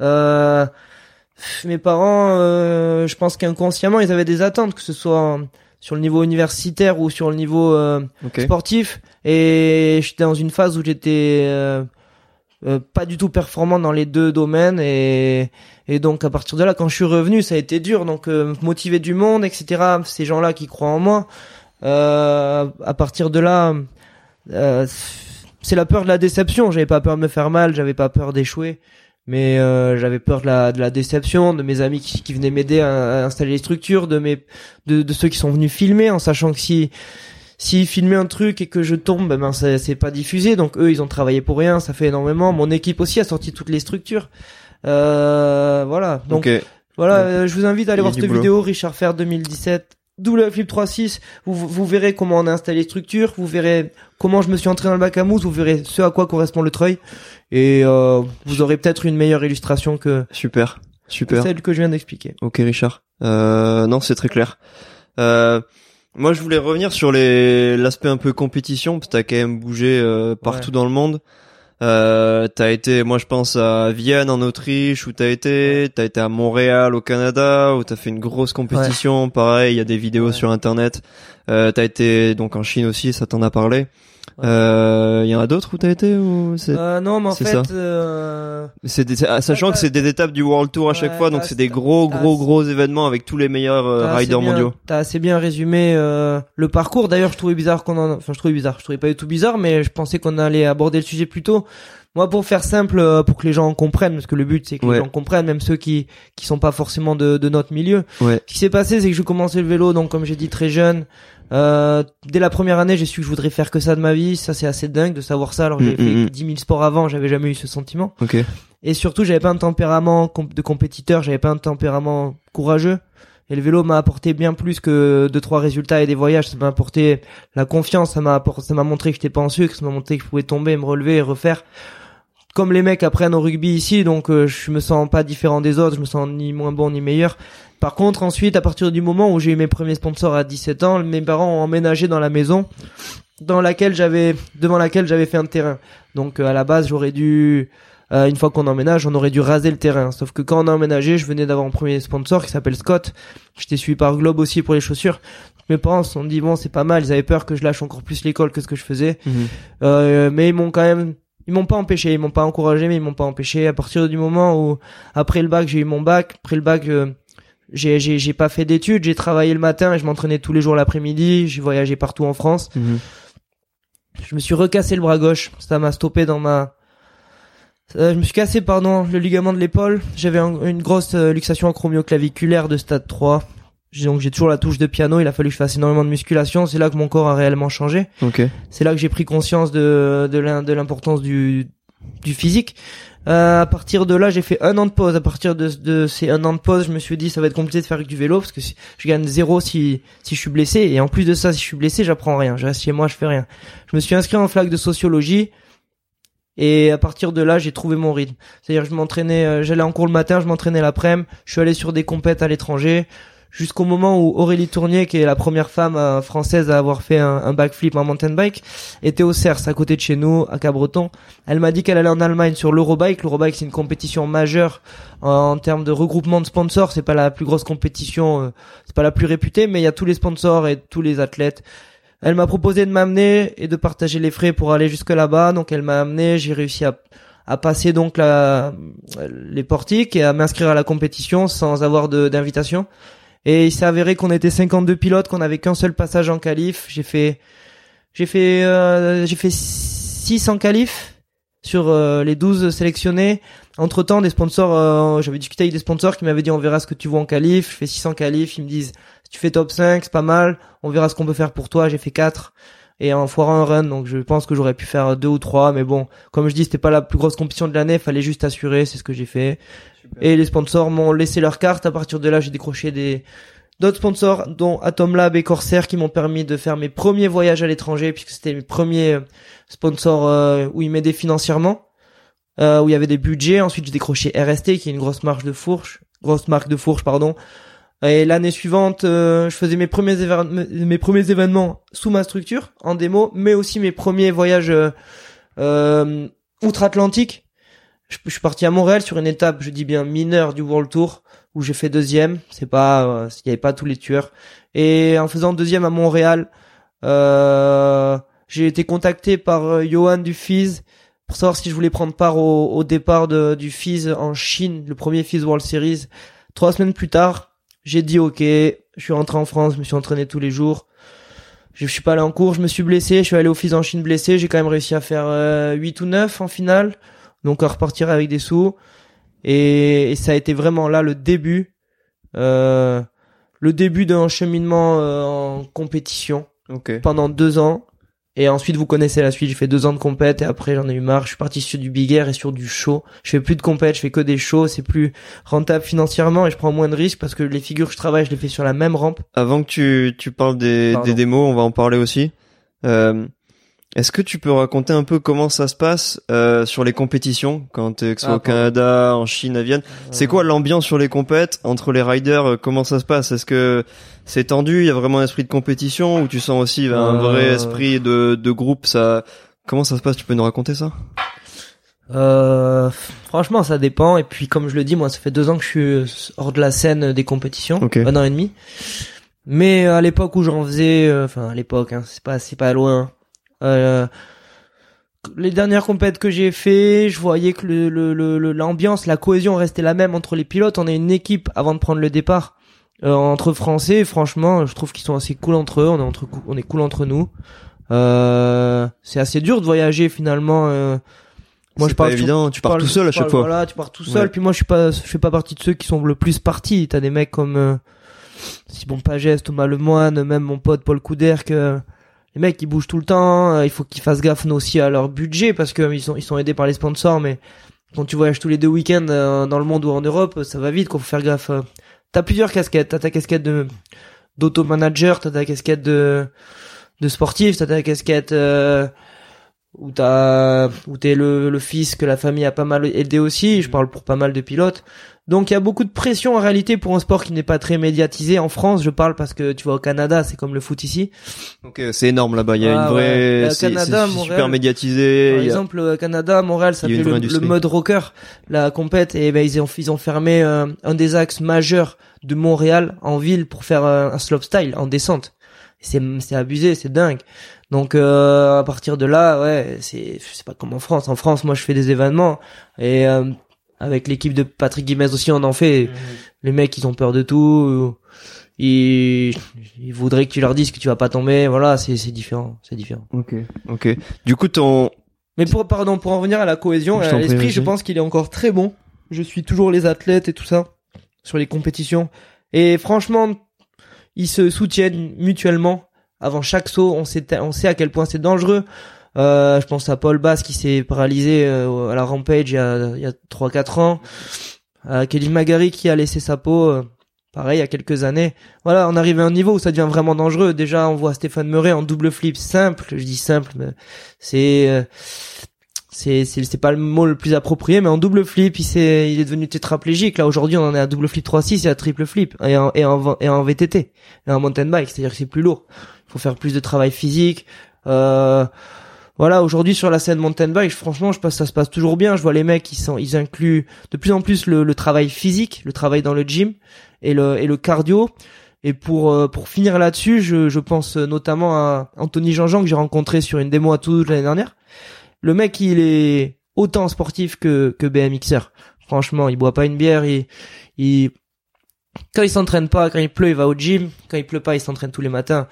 Euh, mes parents, euh, je pense qu'inconsciemment, ils avaient des attentes, que ce soit sur le niveau universitaire ou sur le niveau euh, sportif. Et j'étais dans une phase où j'étais euh, euh, pas du tout performant dans les deux domaines. Et et donc à partir de là quand je suis revenu ça a été dur. Donc euh, motiver du monde etc ces gens là qui croient en moi à partir de là euh, c'est la peur de la déception j'avais pas peur de me faire mal j'avais pas peur d'échouer mais euh, j'avais peur de la de la déception de mes amis qui, qui venaient m'aider à, à installer les structures de mes de, de ceux qui sont venus filmer en sachant que si s'ils filmaient un truc et que je tombe, ben, ben c'est pas diffusé. Donc eux, ils ont travaillé pour rien. Ça fait énormément. Mon équipe aussi a sorti toutes les structures. Euh, voilà. Donc voilà, Donc, euh, je vous invite à aller voir cette boulot. vidéo, Richard Fer 2017. Double flip 3.6, vous, vous verrez comment on a installé les structures, vous verrez comment je me suis entré dans le bac à mousse, vous verrez ce à quoi correspond le treuil, et euh, vous aurez peut-être une meilleure illustration que, Super. Super. celle que je viens d'expliquer. Ok Richard. Euh, non, c'est très clair. Euh, moi, je voulais revenir sur les l'aspect un peu compétition parce que t'as quand même bougé euh, partout Ouais. dans le monde. Euh, t'as été, moi je pense à Vienne en Autriche où t'as été, t'as été à Montréal au Canada où t'as fait une grosse compétition. Pareil, il y a des vidéos sur internet. Euh, t'as été donc en Chine aussi, ça t'en a parlé. Il euh, y en a d'autres où t'as été ou c'est euh, Non, mais en fait, euh... c'est sachant que c'est des étapes du World Tour à chaque fois, donc c'est des gros, gros, gros événements avec tous les meilleurs euh, riders mondiaux. T'as assez bien résumé euh, le parcours. D'ailleurs, je trouvais bizarre qu'on en, enfin, je trouvais bizarre. Je trouvais pas du tout bizarre, mais je pensais qu'on allait aborder le sujet plus tôt. Moi, pour faire simple, pour que les gens comprennent, parce que le but c'est que les gens comprennent, même ceux qui qui sont pas forcément de, de notre milieu. Ouais. Ce qui s'est passé, c'est que je commençais le vélo, donc comme j'ai dit très jeune. Euh, dès la première année, j'ai su que je voudrais faire que ça de ma vie. Ça, c'est assez dingue de savoir ça. Alors mm, fait 10 mm, 000 mm. sports avant, j'avais jamais eu ce sentiment. Okay. Et surtout, j'avais pas un tempérament de compétiteur, j'avais pas un tempérament courageux. Et le vélo m'a apporté bien plus que deux trois résultats et des voyages. Ça m'a apporté la confiance. Ça m'a apporté, ça m'a montré que j'étais pas en sucre. Ça m'a montré que je pouvais tomber, me relever et refaire. Comme les mecs apprennent au rugby ici, donc euh, je me sens pas différent des autres. Je me sens ni moins bon ni meilleur. Par contre, ensuite, à partir du moment où j'ai eu mes premiers sponsors à 17 ans, mes parents ont emménagé dans la maison dans laquelle j'avais devant laquelle j'avais fait un terrain. Donc euh, à la base, j'aurais dû euh, une fois qu'on emménage, on aurait dû raser le terrain. Sauf que quand on a emménagé, je venais d'avoir un premier sponsor qui s'appelle Scott. J'étais suivi par Globe aussi pour les chaussures. Mes parents se sont dit bon, c'est pas mal. Ils avaient peur que je lâche encore plus l'école que ce que je faisais. Mhm. Euh, mais ils m'ont quand même ils m'ont pas empêché, ils m'ont pas encouragé, mais ils m'ont pas empêché. À partir du moment où, après le bac, j'ai eu mon bac. Après le bac, j'ai j'ai j'ai pas fait d'études, j'ai travaillé le matin, et je m'entraînais tous les jours l'après-midi, j'ai voyagé partout en France. Mhm. Je me suis recassé le bras gauche, ça m'a stoppé dans ma euh, je me suis cassé pardon le ligament de l'épaule, j'avais une grosse euh, luxation acromioclaviculaire de stade 3. Donc j'ai toujours la touche de piano, il a fallu que je fasse énormément de musculation, c'est là que mon corps a réellement changé. Okay. C'est là que j'ai pris conscience de de l'importance du du physique. Euh, à partir de là, j'ai fait un an de pause. À partir de, de, ces un an de pause, je me suis dit ça va être compliqué de faire du vélo parce que je gagne zéro si si je suis blessé et en plus de ça, si je suis blessé, j'apprends rien. Je reste chez moi, je fais rien. Je me suis inscrit en flac de sociologie et à partir de là, j'ai trouvé mon rythme. C'est-à-dire, je m'entraînais, euh, j'allais en cours le matin, je m'entraînais l'après-midi. Je suis allé sur des compètes à l'étranger jusqu'au moment où Aurélie Tournier, qui est la première femme euh, française à avoir fait un, backflip en mountain bike, était au CERS, à côté de chez nous, à Cabreton. Elle m'a dit qu'elle allait en Allemagne sur l'Eurobike. L'Eurobike, c'est une compétition majeure en, termes de regroupement de sponsors. C'est pas la plus grosse compétition, euh, c'est pas la plus réputée, mais il y a tous les sponsors et tous les athlètes. Elle m'a proposé de m'amener et de partager les frais pour aller jusque là-bas. Donc elle m'a amené, j'ai réussi à à passer donc la, les portiques et à m'inscrire à la compétition sans avoir d'invitation. Et il s'est avéré qu'on était 52 pilotes, qu'on avait qu'un seul passage en qualif. J'ai fait, j'ai fait, euh, j'ai fait 6 en sur euh, les 12 sélectionnés. Entre temps, des sponsors, euh, j'avais discuté avec des sponsors qui m'avaient dit on verra ce que tu vois en qualif. Je fais 6 en qualif. Ils me disent si tu fais top 5, c'est pas mal. On verra ce qu'on peut faire pour toi. J'ai fait 4 et en foirant un run donc je pense que j'aurais pu faire deux ou trois mais bon comme je dis c'était pas la plus grosse compétition de l'année fallait juste assurer c'est ce que j'ai fait et les sponsors m'ont laissé leur carte. À partir de là, j'ai décroché des d'autres sponsors, dont Atom Lab et Corsair, qui m'ont permis de faire mes premiers voyages à l'étranger, puisque c'était mes premiers euh, sponsors euh, où ils m'aidaient financièrement, euh, où il y avait des budgets. Ensuite, j'ai décroché RST, qui est une grosse marque de fourche, grosse marque de fourche, pardon. Et l'année suivante, je faisais mes premiers, mes premiers événements sous ma structure, en démo, mais aussi mes premiers voyages outre-Atlantique je, suis parti à Montréal sur une étape, je dis bien mineure du World Tour où j'ai fait deuxième. C'est pas, euh, il y avait pas tous les tueurs. Et en faisant deuxième à Montréal, euh, j'ai été contacté par euh, Johan du FIS pour savoir si je voulais prendre part au, départ du FIS en Chine, le premier FIS World Series. Trois semaines plus tard, j'ai dit ok, je suis rentré en France, je me suis entraîné tous les jours. Je suis pas allé en cours, je me suis blessé, je suis allé au FIS en Chine blessé, j'ai quand même réussi à faire euh, 8 ou 9 en finale donc à repartir avec des sous. Et, ça a été vraiment là le début, euh, le début d'un cheminement euh, en compétition pendant deux ans. Et ensuite, vous connaissez la suite. J'ai fait deux ans de compète et après, j'en ai eu marre. Je suis parti sur du big air et sur du show. Je fais plus de compète, je fais que des shows. C'est plus rentable financièrement et je prends moins de risques parce que les figures que je travaille, je les fais sur la même rampe. Avant que tu, tu parles des, des démos, on va en parler aussi. Euh, est-ce que tu peux raconter un peu comment ça se passe euh, sur les compétitions quand tu es au Canada, en Chine, à Vienne? C'est quoi l'ambiance sur les compètes entre les riders euh, Comment ça se passe? Est-ce que c'est tendu Il y a vraiment un esprit de compétition ou tu sens aussi un vrai euh. esprit de, de groupe Ça comment ça se passe? Tu peux nous raconter ça? Euh, franchement, ça dépend. Et puis, comme je le dis, moi, ça fait deux ans que je suis hors de la scène des compétitions, Ok. un an et demi. Mais à l'époque où j'en faisais, euh, enfin à l'époque, hein, c'est pas, c'est pas loin. Euh, les dernières compètes que j'ai fait, je voyais que le, le, le- le- l'ambiance, la cohésion restait la même entre les pilotes. On est une équipe avant de prendre le départ euh, entre Français. Franchement, je trouve qu'ils sont assez cool entre eux. On est entre, on est cool entre nous. Euh, c'est assez dur de voyager finalement. euh, Moi, je pas évident, tu pars tout seul à chaque fois. Voilà, tu pars tout seul. Ouais. Puis moi, je suis pas, je fais pas partie de ceux qui sont le plus partis. T'as des mecs comme euh, Simon Pagès, Thomas Lemoine, même mon pote Paul Couder, que les mecs ils bougent tout le temps. euh, Il faut qu'ils fassent gaffe nous aussi à leur budget parce que ils sont, ils sont aidés par les sponsors. Mais quand tu voyages tous les deux week-ends euh, dans le monde ou en Europe, ça va vite. Qu'il faut faire gaffe. euh. T'as plusieurs casquettes. T'as ta casquette de d'auto-manager, t'as ta casquette de de sportif, t'as ta casquette euh, où t'as où t'es le, le fils que la famille a pas mal aidé aussi. Je parle pour pas mal de pilotes. Donc il y a beaucoup de pression en réalité pour un sport qui n'est pas très médiatisé en France. Je parle parce que tu vois au Canada c'est comme le foot ici. Donc euh, c'est énorme là-bas, il y a Ah, une vraie, ouais. Le c'est Canada, c'est Montréal. super médiatisé. Par a- exemple, au Canada, Montréal, ça vraie le, le mode rocker, la compète, et ben ils ont ils ont fermé euh, un des axes majeurs de Montréal en ville pour faire euh, un slopestyle en descente. C'est c'est abusé, c'est dingue. Donc euh, à partir de là, ouais, c'est c'est pas comme en France. En France, moi je fais des événements et euh, avec l'équipe de Patrick Guimez aussi, on en fait. Les mecs, ils ont peur de tout. Ils, ils voudraient que tu leur dises que tu vas pas tomber. Voilà, c'est c'est différent, c'est différent. Ok. Ok. Du coup, ton, Mais pour pardon, pour en revenir à la cohésion, à prie, l'esprit, je pense qu'il est encore très bon. Je suis toujours les athlètes et tout ça sur les compétitions. Et franchement, ils se soutiennent mutuellement avant chaque saut. On sait, on sait à quel point c'est dangereux. Euh, je pense à Paul Bass qui s'est paralysé euh, à la Rampage il y a, il y a 3-4 ans. À Kelly Magari qui a laissé sa peau, euh, pareil, il y a quelques années. Voilà, on arrive à un niveau où ça devient vraiment dangereux. Déjà, on voit Stéphane Murray en double flip simple. Je dis simple, mais c'est... euh, c'est c'est pas le mot le plus approprié mais en double flip il s'est il est devenu tétraplégique là aujourd'hui on en est à double flip 3-6 et à triple flip et en et en et en VTT et en mountain bike c'est-à-dire que c'est plus lourd faut faire plus de travail physique euh, voilà aujourd'hui sur la scène mountain bike franchement je pense que ça se passe toujours bien je vois les mecs ils sont ils incluent de plus en plus le, le travail physique le travail dans le gym et le et le cardio et pour euh, pour finir là-dessus je je pense notamment à Anthony Jean-Jean que j'ai rencontré sur une démo à Toulouse l'année dernière le mec il est autant sportif que que BMXer. Franchement, il boit pas une bière, il il quand il s'entraîne pas, quand il pleut, il va au gym, quand il pleut pas, il s'entraîne tous les matins.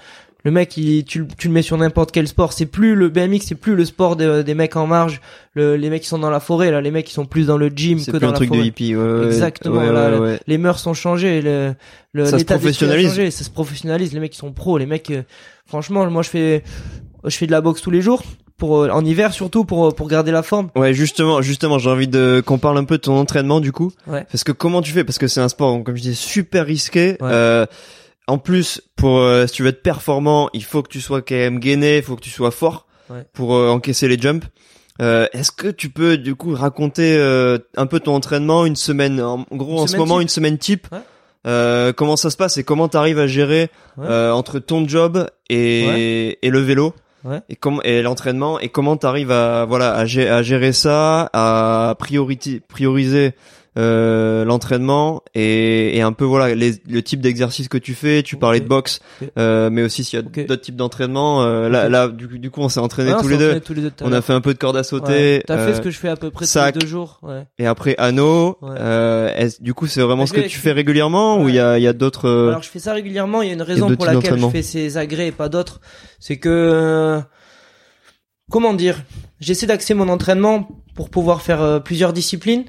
Le mec, il, tu, le- tu le mets sur n'importe quel sport. C'est plus le BMX, c'est plus le sport de- des mecs en marge. Le- les mecs qui sont dans la forêt, là, les mecs qui sont plus dans le gym que plus dans un la truc de forêt. hippie. ouais, Exactement, ouais, là, ouais. Les mœurs sont changées, le, le Ça se professionnalise. changé, ça se professionnalise. Les mecs qui sont pros, les mecs, euh, franchement, moi je fais, je fais de la boxe tous les jours pour euh, en hiver surtout pour euh, pour garder la forme. Ouais, justement, justement, j'ai envie de qu'on parle un peu de ton entraînement du coup. Ouais. Parce que comment tu fais? Parce que c'est un sport, comme je dis, super risqué. Ouais. Euh, en plus, pour euh, si tu veux être performant, il faut que tu sois quand même gainé, il faut que tu sois fort Ouais. pour euh, encaisser les jumps. Euh, Est-ce que tu peux du coup raconter euh, un peu ton entraînement, une semaine, en gros Une en ce moment type. une semaine type Ouais. euh, Comment ça se passe et comment t'arrives à gérer Ouais. euh, entre ton job et, et le vélo Ouais. et comment et l'entraînement et comment t'arrives à voilà à, gé- à gérer ça à priorité prioriser euh, l'entraînement et, et un peu voilà les, le type d'exercice que tu fais tu parlais de boxe euh, mais aussi s'il y a d'autres types d'entraînement euh, là là du, coup- du coup on s'est entraîné Ah, tous les deux tous les on a fait un peu de corde à sauter Ouais. T'as euh, fait ce que je fais à peu près sac. tous les deux jours. Ouais. et après anneau Ouais. euh, est-ce- du coup c'est vraiment ce que tu fais régulièrement ou il y a y a d'autres euh, Alors je fais ça régulièrement. Il y a une raison pour laquelle je fais ces agrès et pas d'autres. C'est que euh, comment dire, j'essaie d'axer mon entraînement pour pouvoir faire euh, plusieurs disciplines,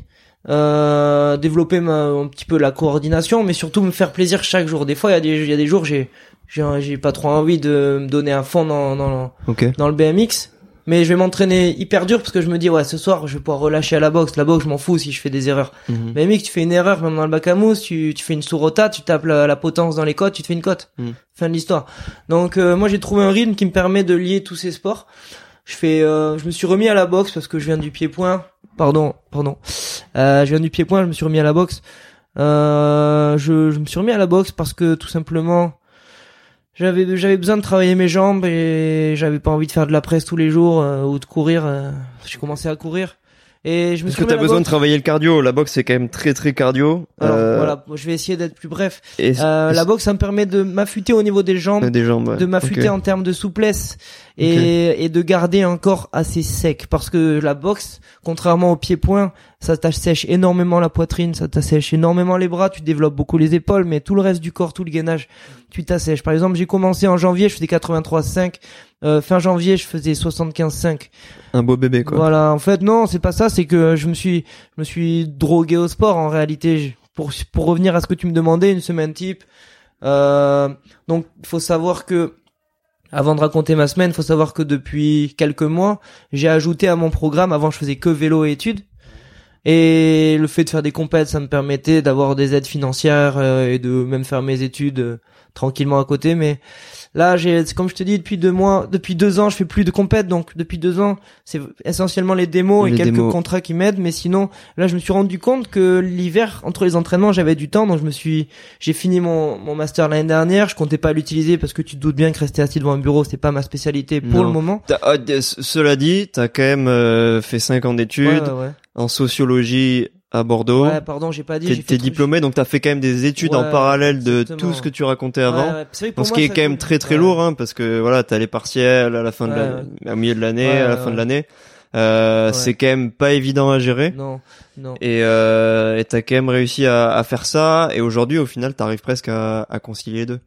euh, développer ma, un petit peu la coordination, mais surtout me faire plaisir chaque jour. Des fois, il y a des il y a des jours j'ai j'ai j'ai pas trop envie de me donner un fond dans dans dans le BMX. Mais je vais m'entraîner hyper dur parce que je me dis ouais ce soir je vais pouvoir relâcher à la boxe. La boxe je m'en fous si je fais des erreurs. Mhm. Mais mec, tu fais une erreur même dans le bac à mousse, tu, tu fais une sourota, tu tapes la, la potence dans les côtes, tu te fais une cote. Mm. Fin de l'histoire. Donc euh, moi j'ai trouvé un rythme qui me permet de lier tous ces sports. Je fais, euh, je me suis remis à la boxe parce que je viens du pied-point. Pardon, pardon. Euh, je viens du pied-point, je me suis remis à la boxe. Euh, je, je me suis remis à la boxe parce que tout simplement j'avais j'avais besoin de travailler mes jambes et j'avais pas envie de faire de la presse tous les jours euh, ou de courir. euh, j'ai commencé à courir Et je me Parce suis que t'as besoin de travailler le cardio. La boxe c'est quand même très très cardio. Alors, Euh, voilà, je vais essayer d'être plus bref. Et Euh, la boxe, ça me permet de m'affûter au niveau des jambes, des jambes. ouais. de m'affûter en termes de souplesse et, et de garder un corps assez sec. Parce que la boxe, contrairement au pied-point, ça t'assèche énormément la poitrine, ça t'assèche énormément les bras, tu développes beaucoup les épaules, mais tout le reste du corps, tout le gainage, tu t'assèches. Par exemple, j'ai commencé en janvier, je faisais 83,5. Euh, fin janvier, je faisais 75,5. Un beau bébé quoi. Voilà, en fait non, c'est pas ça, c'est que je me suis je me suis drogué au sport en réalité Je- pour pour revenir à ce que tu me demandais, une semaine type. Euh, donc il faut savoir que avant de raconter ma semaine, faut savoir que depuis quelques mois, j'ai ajouté à mon programme avant je faisais que vélo et études. Et le fait de faire des compètes, ça me permettait d'avoir des aides financières euh, et de même faire mes études euh, tranquillement à côté. Mais là, j'ai, c'est comme je te dis, depuis deux mois, depuis deux ans, je fais plus de compètes. Donc depuis deux ans, c'est essentiellement les démos et quelques démos. contrats qui m'aident. Mais sinon, là, je me suis rendu compte que l'hiver, entre les entraînements, j'avais du temps. Donc je me suis, j'ai fini mon, mon master l'année dernière. Je comptais pas l'utiliser parce que tu te doutes bien que rester assis devant un bureau, c'est pas ma spécialité pour Non. le moment. Ah, c- cela dit, t'as quand même euh, fait 5 ans d'études Ouais, ouais, ouais. en sociologie à Bordeaux. Ouais, pardon, j'ai pas dit. T'es diplômé, donc t'as fait quand même des études en parallèle de exactement. tout ce que tu racontais avant. Ouais, vrai Donc, ce moi, qui est quand même très très lourd, hein, parce que voilà, t'as les partiels à la fin de Ouais, la, au milieu de l'année, à la fin de l'année. Euh. C'est quand même pas évident à gérer. Non, non. Et euh, et t'as quand même réussi à, à faire ça. Et aujourd'hui, au final, t'arrives presque à, à concilier les deux.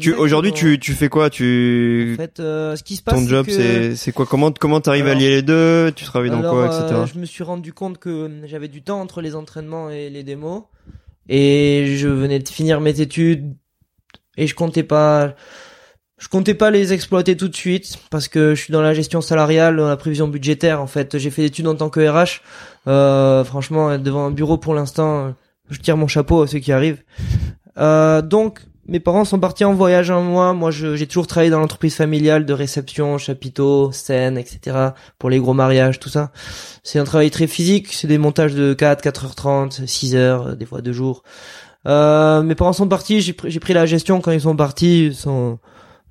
Tu, aujourd'hui, tu tu fais quoi? Tu En fait, euh, ce qui se passe, ton job, c'est c'est quoi? Comment comment t'arrives à lier les deux? Tu travailles dans Alors, quoi, euh, etc. je me suis rendu compte que euh, j'avais du temps entre les entraînements et les démos, et je venais de finir mes études, et je comptais pas, je comptais pas les exploiter tout de suite parce que je suis dans la gestion salariale, dans la prévision budgétaire. En fait, j'ai fait des études en tant que RH. Euh, franchement, être devant un bureau pour l'instant, euh, je tire mon chapeau à ceux qui arrivent. Euh, donc, mes parents sont partis en voyage un mois. Moi, j'ai toujours travaillé dans l'entreprise familiale de réception, chapiteaux, scène, etc. pour les gros mariages, tout ça. C'est un travail très physique. C'est des montages de 4, 4h30, 6h, euh, des fois deux jours. Euh, mes parents sont partis. J'ai pris, j'ai pris la gestion quand ils sont partis. Ils sont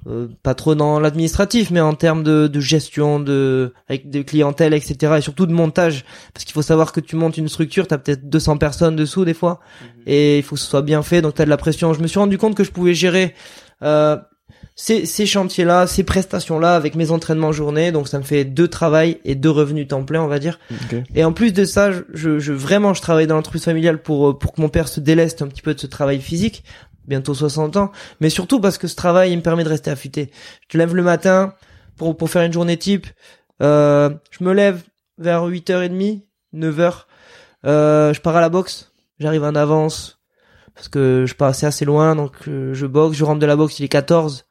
euh, pas trop dans l'administratif, mais en termes de, de gestion, de avec de clientèle, etc. Et surtout de montage, parce qu'il faut savoir que tu montes une structure, t'as peut-être 200 personnes dessous des fois, et il faut que ce soit bien fait, donc t'as de la pression. Je me suis rendu compte que je pouvais gérer euh, ces, ces chantiers-là, ces prestations-là avec mes entraînements journée, donc ça me fait deux travails et deux revenus temps plein, on va dire. Et en plus de ça, je, je, je- vraiment, je travaille dans l'entreprise familiale pour euh, pour que mon père se déleste un petit peu de ce travail physique, bientôt 60 ans, mais surtout parce que ce travail, il me permet de rester affûté. Je te lève le matin pour pour faire une journée type. Euh, je me lève vers 8h30, 9h. Euh, je pars à la boxe. J'arrive en avance parce que je passe assez loin, donc euh, je boxe. Je rentre de la boxe, il est 14.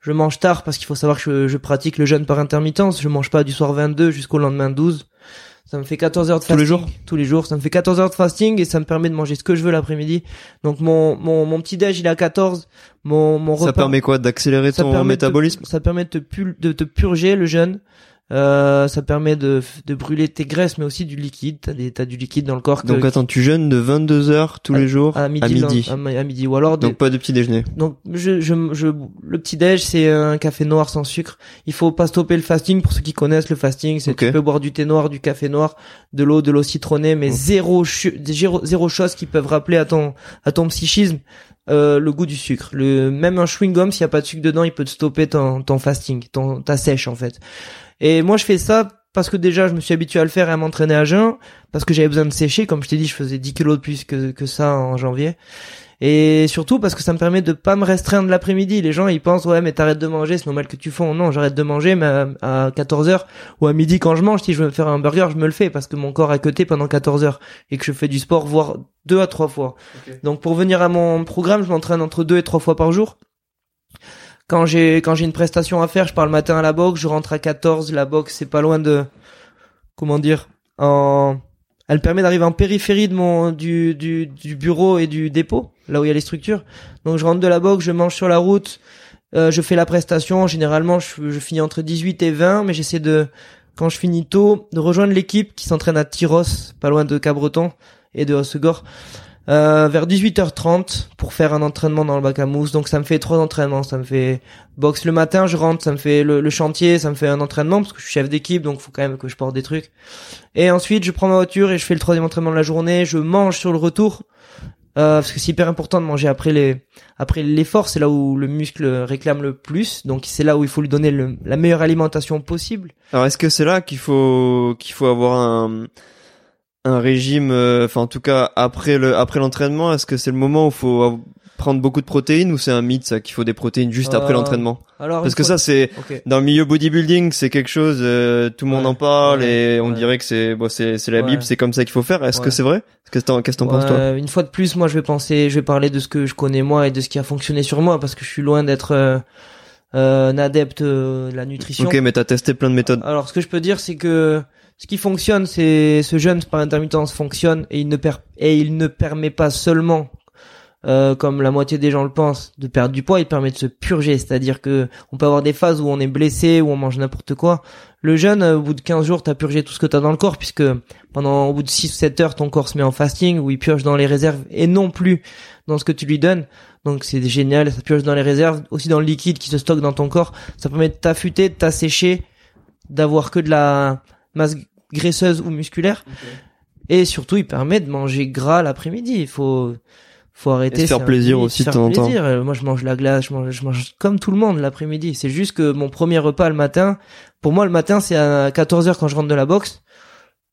Je mange tard parce qu'il faut savoir que je, je pratique le jeûne par intermittence. Je mange pas du soir 22 jusqu'au lendemain 12. Ça me fait 14 heures de Tous les fasting. jours Tous les jours. Ça me fait 14 heures de fasting et ça me permet de manger ce que je veux l'après-midi. Donc mon, mon, mon petit déj, il est à 14. Mon, mon Ça repas. permet quoi? D'accélérer ça ton te- métabolisme? ça permet de te, pul- de te purger le jeûne. Euh, ça permet de, de brûler tes graisses, mais aussi du liquide. T'as des, t'as du liquide dans le corps. que- Donc attends, tu jeûnes de 22h tous À- les jours à midi. à midi. À, à midi. Ou alors des- Donc pas de petit déjeuner. donc je, je, je, le petit déj c'est un café noir sans sucre. Il faut pas stopper le fasting pour ceux qui connaissent le fasting. C'est Ok. tu peux boire du thé noir, du café noir, de l'eau, de l'eau citronnée, mais zéro, zéro zéro chose qui peuvent rappeler à ton à ton psychisme euh, le goût du sucre. Le même un chewing gum s'il y a pas de sucre dedans, il peut te stopper ton ton fasting, ton ta sèche en fait. Et moi je fais ça parce que déjà je me suis habitué à le faire et à m'entraîner à jeun parce que j'avais besoin de sécher comme je t'ai dit je faisais 10 kilos de plus que que ça en janvier et surtout parce que ça me permet de pas me restreindre l'après-midi. Les gens ils pensent ouais mais t'arrêtes de manger, c'est normal que tu fonds. Non, j'arrête de manger mais à, à 14h ou à midi quand je mange, si je veux me faire un burger, je me le fais parce que mon corps a cuté pendant 14 heures et que je fais du sport voire deux à trois fois. Donc pour venir à mon programme, je m'entraîne entre deux et trois fois par jour. Quand j'ai quand j'ai une prestation à faire, je pars le matin à la boxe, je rentre à 14, la boxe c'est pas loin de comment dire en elle permet d'arriver en périphérie de mon du, du du bureau et du dépôt, là où il y a les structures. Donc je rentre de la boxe, je mange sur la route, euh, je fais la prestation, généralement je, je finis entre 18 et 20 mais j'essaie de quand je finis tôt de rejoindre l'équipe qui s'entraîne à Tyros, pas loin de Cabreton et de Hossegor. Euh, vers 18h30 pour faire un entraînement dans le bac à mousse. Donc ça me fait trois entraînements. Ça me fait boxe le matin, je rentre, ça me fait le, le chantier, ça me fait un entraînement parce que je suis chef d'équipe, donc faut quand même que je porte des trucs. Et ensuite, je prends ma voiture et je fais le troisième entraînement de la journée. Je mange sur le retour. Euh, parce que c'est hyper important de manger après les après l'effort, c'est là où le muscle réclame le plus, donc c'est là où il faut lui donner le, la meilleure alimentation possible. Alors est-ce que c'est là qu'il faut qu'il faut avoir un un régime, euh, enfin en tout cas après le après l'entraînement, est-ce que c'est le moment où il faut prendre beaucoup de protéines ou c'est un mythe ça qu'il faut des protéines juste après Euh, l'entraînement? Alors Parce que ça c'est Ok. dans le milieu bodybuilding, c'est quelque chose euh, tout le monde en parle ouais, et on ouais. dirait que c'est bon c'est c'est la bible, c'est comme ça qu'il faut faire. Est-ce que c'est vrai? Qu'est-ce que qu'est-ce que t'en penses toi? Une fois de plus, moi, je vais penser, je vais parler de ce que je connais moi et de ce qui a fonctionné sur moi, parce que je suis loin d'être euh, euh, un adepte euh, de la nutrition. OK, mais t'as testé plein de méthodes. Alors, ce que je peux dire, c'est que ce qui fonctionne, c'est ce jeûne par intermittence fonctionne et il ne et il ne permet pas seulement, euh, comme la moitié des gens le pensent, de perdre du poids. Il permet de se purger, c'est-à-dire que on peut avoir des phases où on est blessé, où on mange n'importe quoi. Le jeûne, euh, au bout de 15 jours, t'as purgé tout ce que t'as dans le corps, puisque pendant au bout de 6 ou 7 heures, ton corps se met en fasting, où il purge dans les réserves et non plus dans ce que tu lui donnes. Donc c'est génial, ça purge dans les réserves, aussi dans le liquide qui se stocke dans ton corps. Ça permet de t'affûter, de t'assécher, d'avoir que de la masse graisseuse ou musculaire. Et surtout, il permet de manger gras l'après-midi. Il faut, faut arrêter. Et se faire plaisir aussi de temps en temps. Moi, je mange la glace, je mange, je mange comme tout le monde l'après-midi. C'est juste que mon premier repas le matin, pour moi, le matin, c'est à 14 heures quand je rentre de la boxe,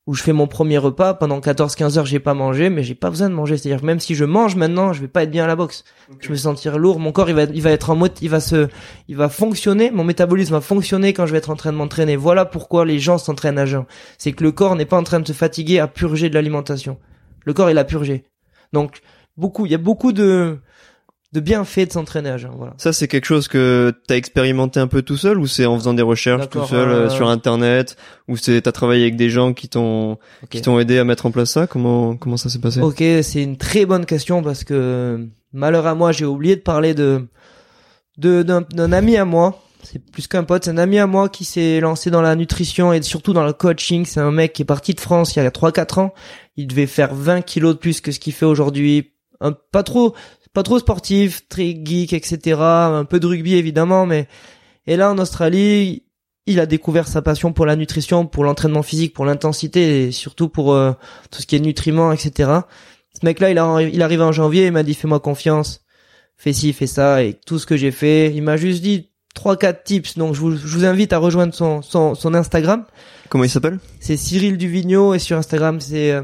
où je fais mon premier repas. Pendant 14-15 heures, j'ai pas mangé, mais j'ai pas besoin de manger. C'est-à-dire, que même si je mange maintenant, je vais pas être bien à la boxe. Je vais me sentir lourd. Mon corps, il va, il va être en mode, il va se, il va fonctionner. Mon métabolisme va fonctionner quand je vais être en train de m'entraîner. Voilà pourquoi les gens s'entraînent à jeun. C'est que le corps n'est pas en train de se fatiguer à purger de l'alimentation. Le corps, il a purgé. Donc, beaucoup, il y a beaucoup de, de bienfaits de s'entraîner à jeun. Voilà. Ça c'est quelque chose que t'as expérimenté un peu tout seul ou c'est en faisant des recherches tout seul euh, euh, sur internet ou c'est t'as travaillé avec des gens qui t'ont qui t'ont aidé à mettre en place ça? Comment comment ça s'est passé? Ok, c'est une très bonne question parce que malheur à moi, j'ai oublié de parler de d'un ami à moi. C'est plus qu'un pote, c'est un ami à moi qui s'est lancé dans la nutrition et surtout dans le coaching. C'est un mec qui est parti de France il y a 3-4 ans. Il devait faire 20 kilos de plus que ce qu'il fait aujourd'hui. Un, pas trop, pas trop sportif, très geek, etc. Un peu de rugby évidemment, mais et là en Australie, il a découvert sa passion pour la nutrition, pour l'entraînement physique, pour l'intensité et surtout pour euh, tout ce qui est nutriments, etc. Ce mec-là, il, a, il arrive en janvier, il m'a dit fais-moi confiance, fais ci, fais ça, et tout ce que j'ai fait, il m'a juste dit trois quatre tips. Donc je vous, je vous invite à rejoindre son, son, son Instagram. Comment il s'appelle? C'est Cyril Duvigneau et sur Instagram c'est euh,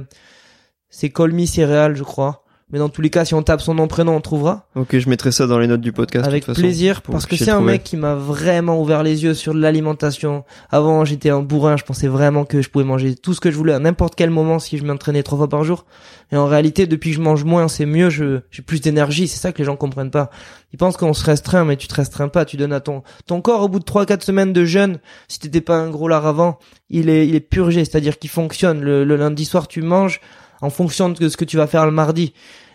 c'est Colmy Céréales, je crois. Mais dans tous les cas, si on tape son nom prénom, on trouvera. Ok, je mettrai ça dans les notes du podcast. de Avec toute plaisir, parce que c'est un mec qui m'a vraiment ouvert les yeux sur l'alimentation. Avant, j'étais un bourrin, je pensais vraiment que je pouvais manger tout ce que je voulais à n'importe quel moment si je m'entraînais trois fois par jour. Et en réalité, depuis que je mange moins, c'est mieux, je, j'ai plus d'énergie, c'est ça que les gens comprennent pas. Ils pensent qu'on se restreint, mais tu te restreins pas, tu donnes à ton, ton corps au bout de trois, quatre semaines de jeûne, si t'étais pas un gros lard avant, il est, il est purgé, c'est-à-dire qu'il fonctionne. Le, le lundi soir, tu manges en fonction de ce que tu vas faire le mardi.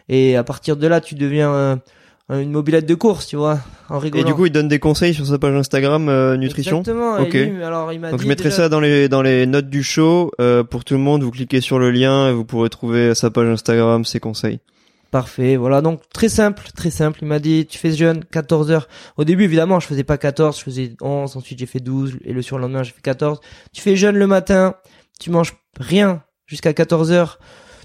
Et à partir de là, tu deviens euh, une mobilette de course, tu vois, en Et rigolant. du coup, il donne des conseils sur sa page Instagram euh, nutrition. Exactement. Ok. Et lui, alors, il m'a Donc dit je mettrai déjà- ça dans les dans les notes du show euh, pour tout le monde. Vous cliquez sur le lien et vous pourrez trouver sa page Instagram, ses conseils. Parfait. Voilà. Donc, très simple, très simple. Il m'a dit, tu fais jeûne, 14 heures. Au début, évidemment, je faisais pas 14, je faisais 11. Ensuite, j'ai fait 12. Et le surlendemain, j'ai fait 14. Tu fais jeûne le matin. Tu manges rien jusqu'à 14 heures.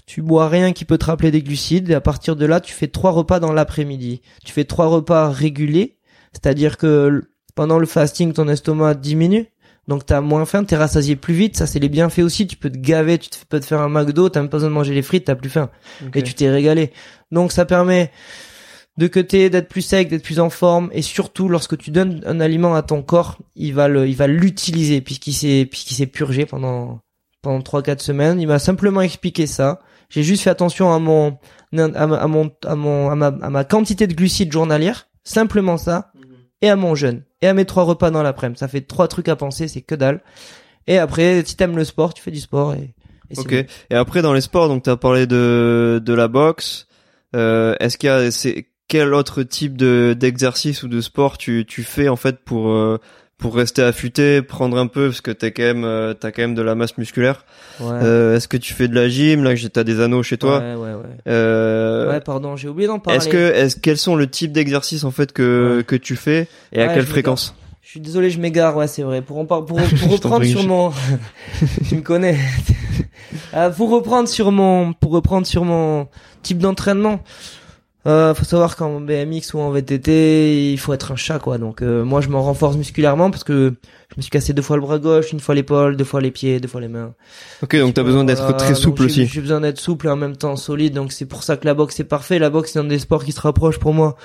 Tu bois rien qui peut te rappeler des glucides. Et à partir de là, tu fais trois repas dans l'après-midi. Tu fais trois repas réguliers. C'est-à-dire que pendant le fasting, ton estomac diminue. Donc t'as moins faim, t'es rassasié plus vite, ça c'est les bienfaits aussi, tu peux te gaver, tu te- peux te faire un McDo, t'as même pas besoin de manger les frites, t'as plus faim et tu t'es régalé. Donc ça permet de côté d'être plus sec, d'être plus en forme et surtout lorsque tu donnes un aliment à ton corps, il va le il va l'utiliser puisqu'il s'est puisqu'il s'est purgé pendant pendant trois quatre semaines, il m'a simplement expliqué ça. J'ai juste fait attention à mon à ma, à mon à mon à ma, à ma quantité de glucides journalière, simplement ça et à mon jeûne et à mes trois repas dans l'après-midi. Ça fait trois trucs à penser, c'est que dalle. Et après si t'aimes le sport, tu fais du sport et, et Ok. bon. Et après dans les sports, donc t'as parlé de de la boxe. Euh, Est-ce qu'il y a c'est quel autre type de d'exercice ou de sport tu tu fais en fait pour euh, pour rester affûté, prendre un peu parce que t'es quand même euh, t'as quand même de la masse musculaire. Ouais. Euh, est-ce que tu fais de la gym? Là que t'as des anneaux chez toi Ouais, ouais, ouais. Euh, Ouais, pardon, j'ai oublié d'en parler. Est-ce que est-ce quels sont le type d'exercices en fait que Ouais. que tu fais et à quelle je fréquence? Je suis désolé, je m'égare, ouais, c'est vrai. Pour, en par- pour, reprendre sur mon, tu me connais. Euh, pour reprendre sur mon, pour reprendre sur mon type d'entraînement, euh, faut savoir qu'en BMX ou en VTT, il faut être un chat, quoi. Donc, euh, moi, je me renforce musculairement parce que je me suis cassé deux fois le bras gauche, une fois l'épaule, deux fois les pieds, deux fois les mains. Ok, donc t'as besoin d'être très souple aussi. J'ai besoin d'être souple et en même temps solide, donc c'est pour ça que la boxe c'est parfait. La boxe c'est un des sports qui se rapproche pour moi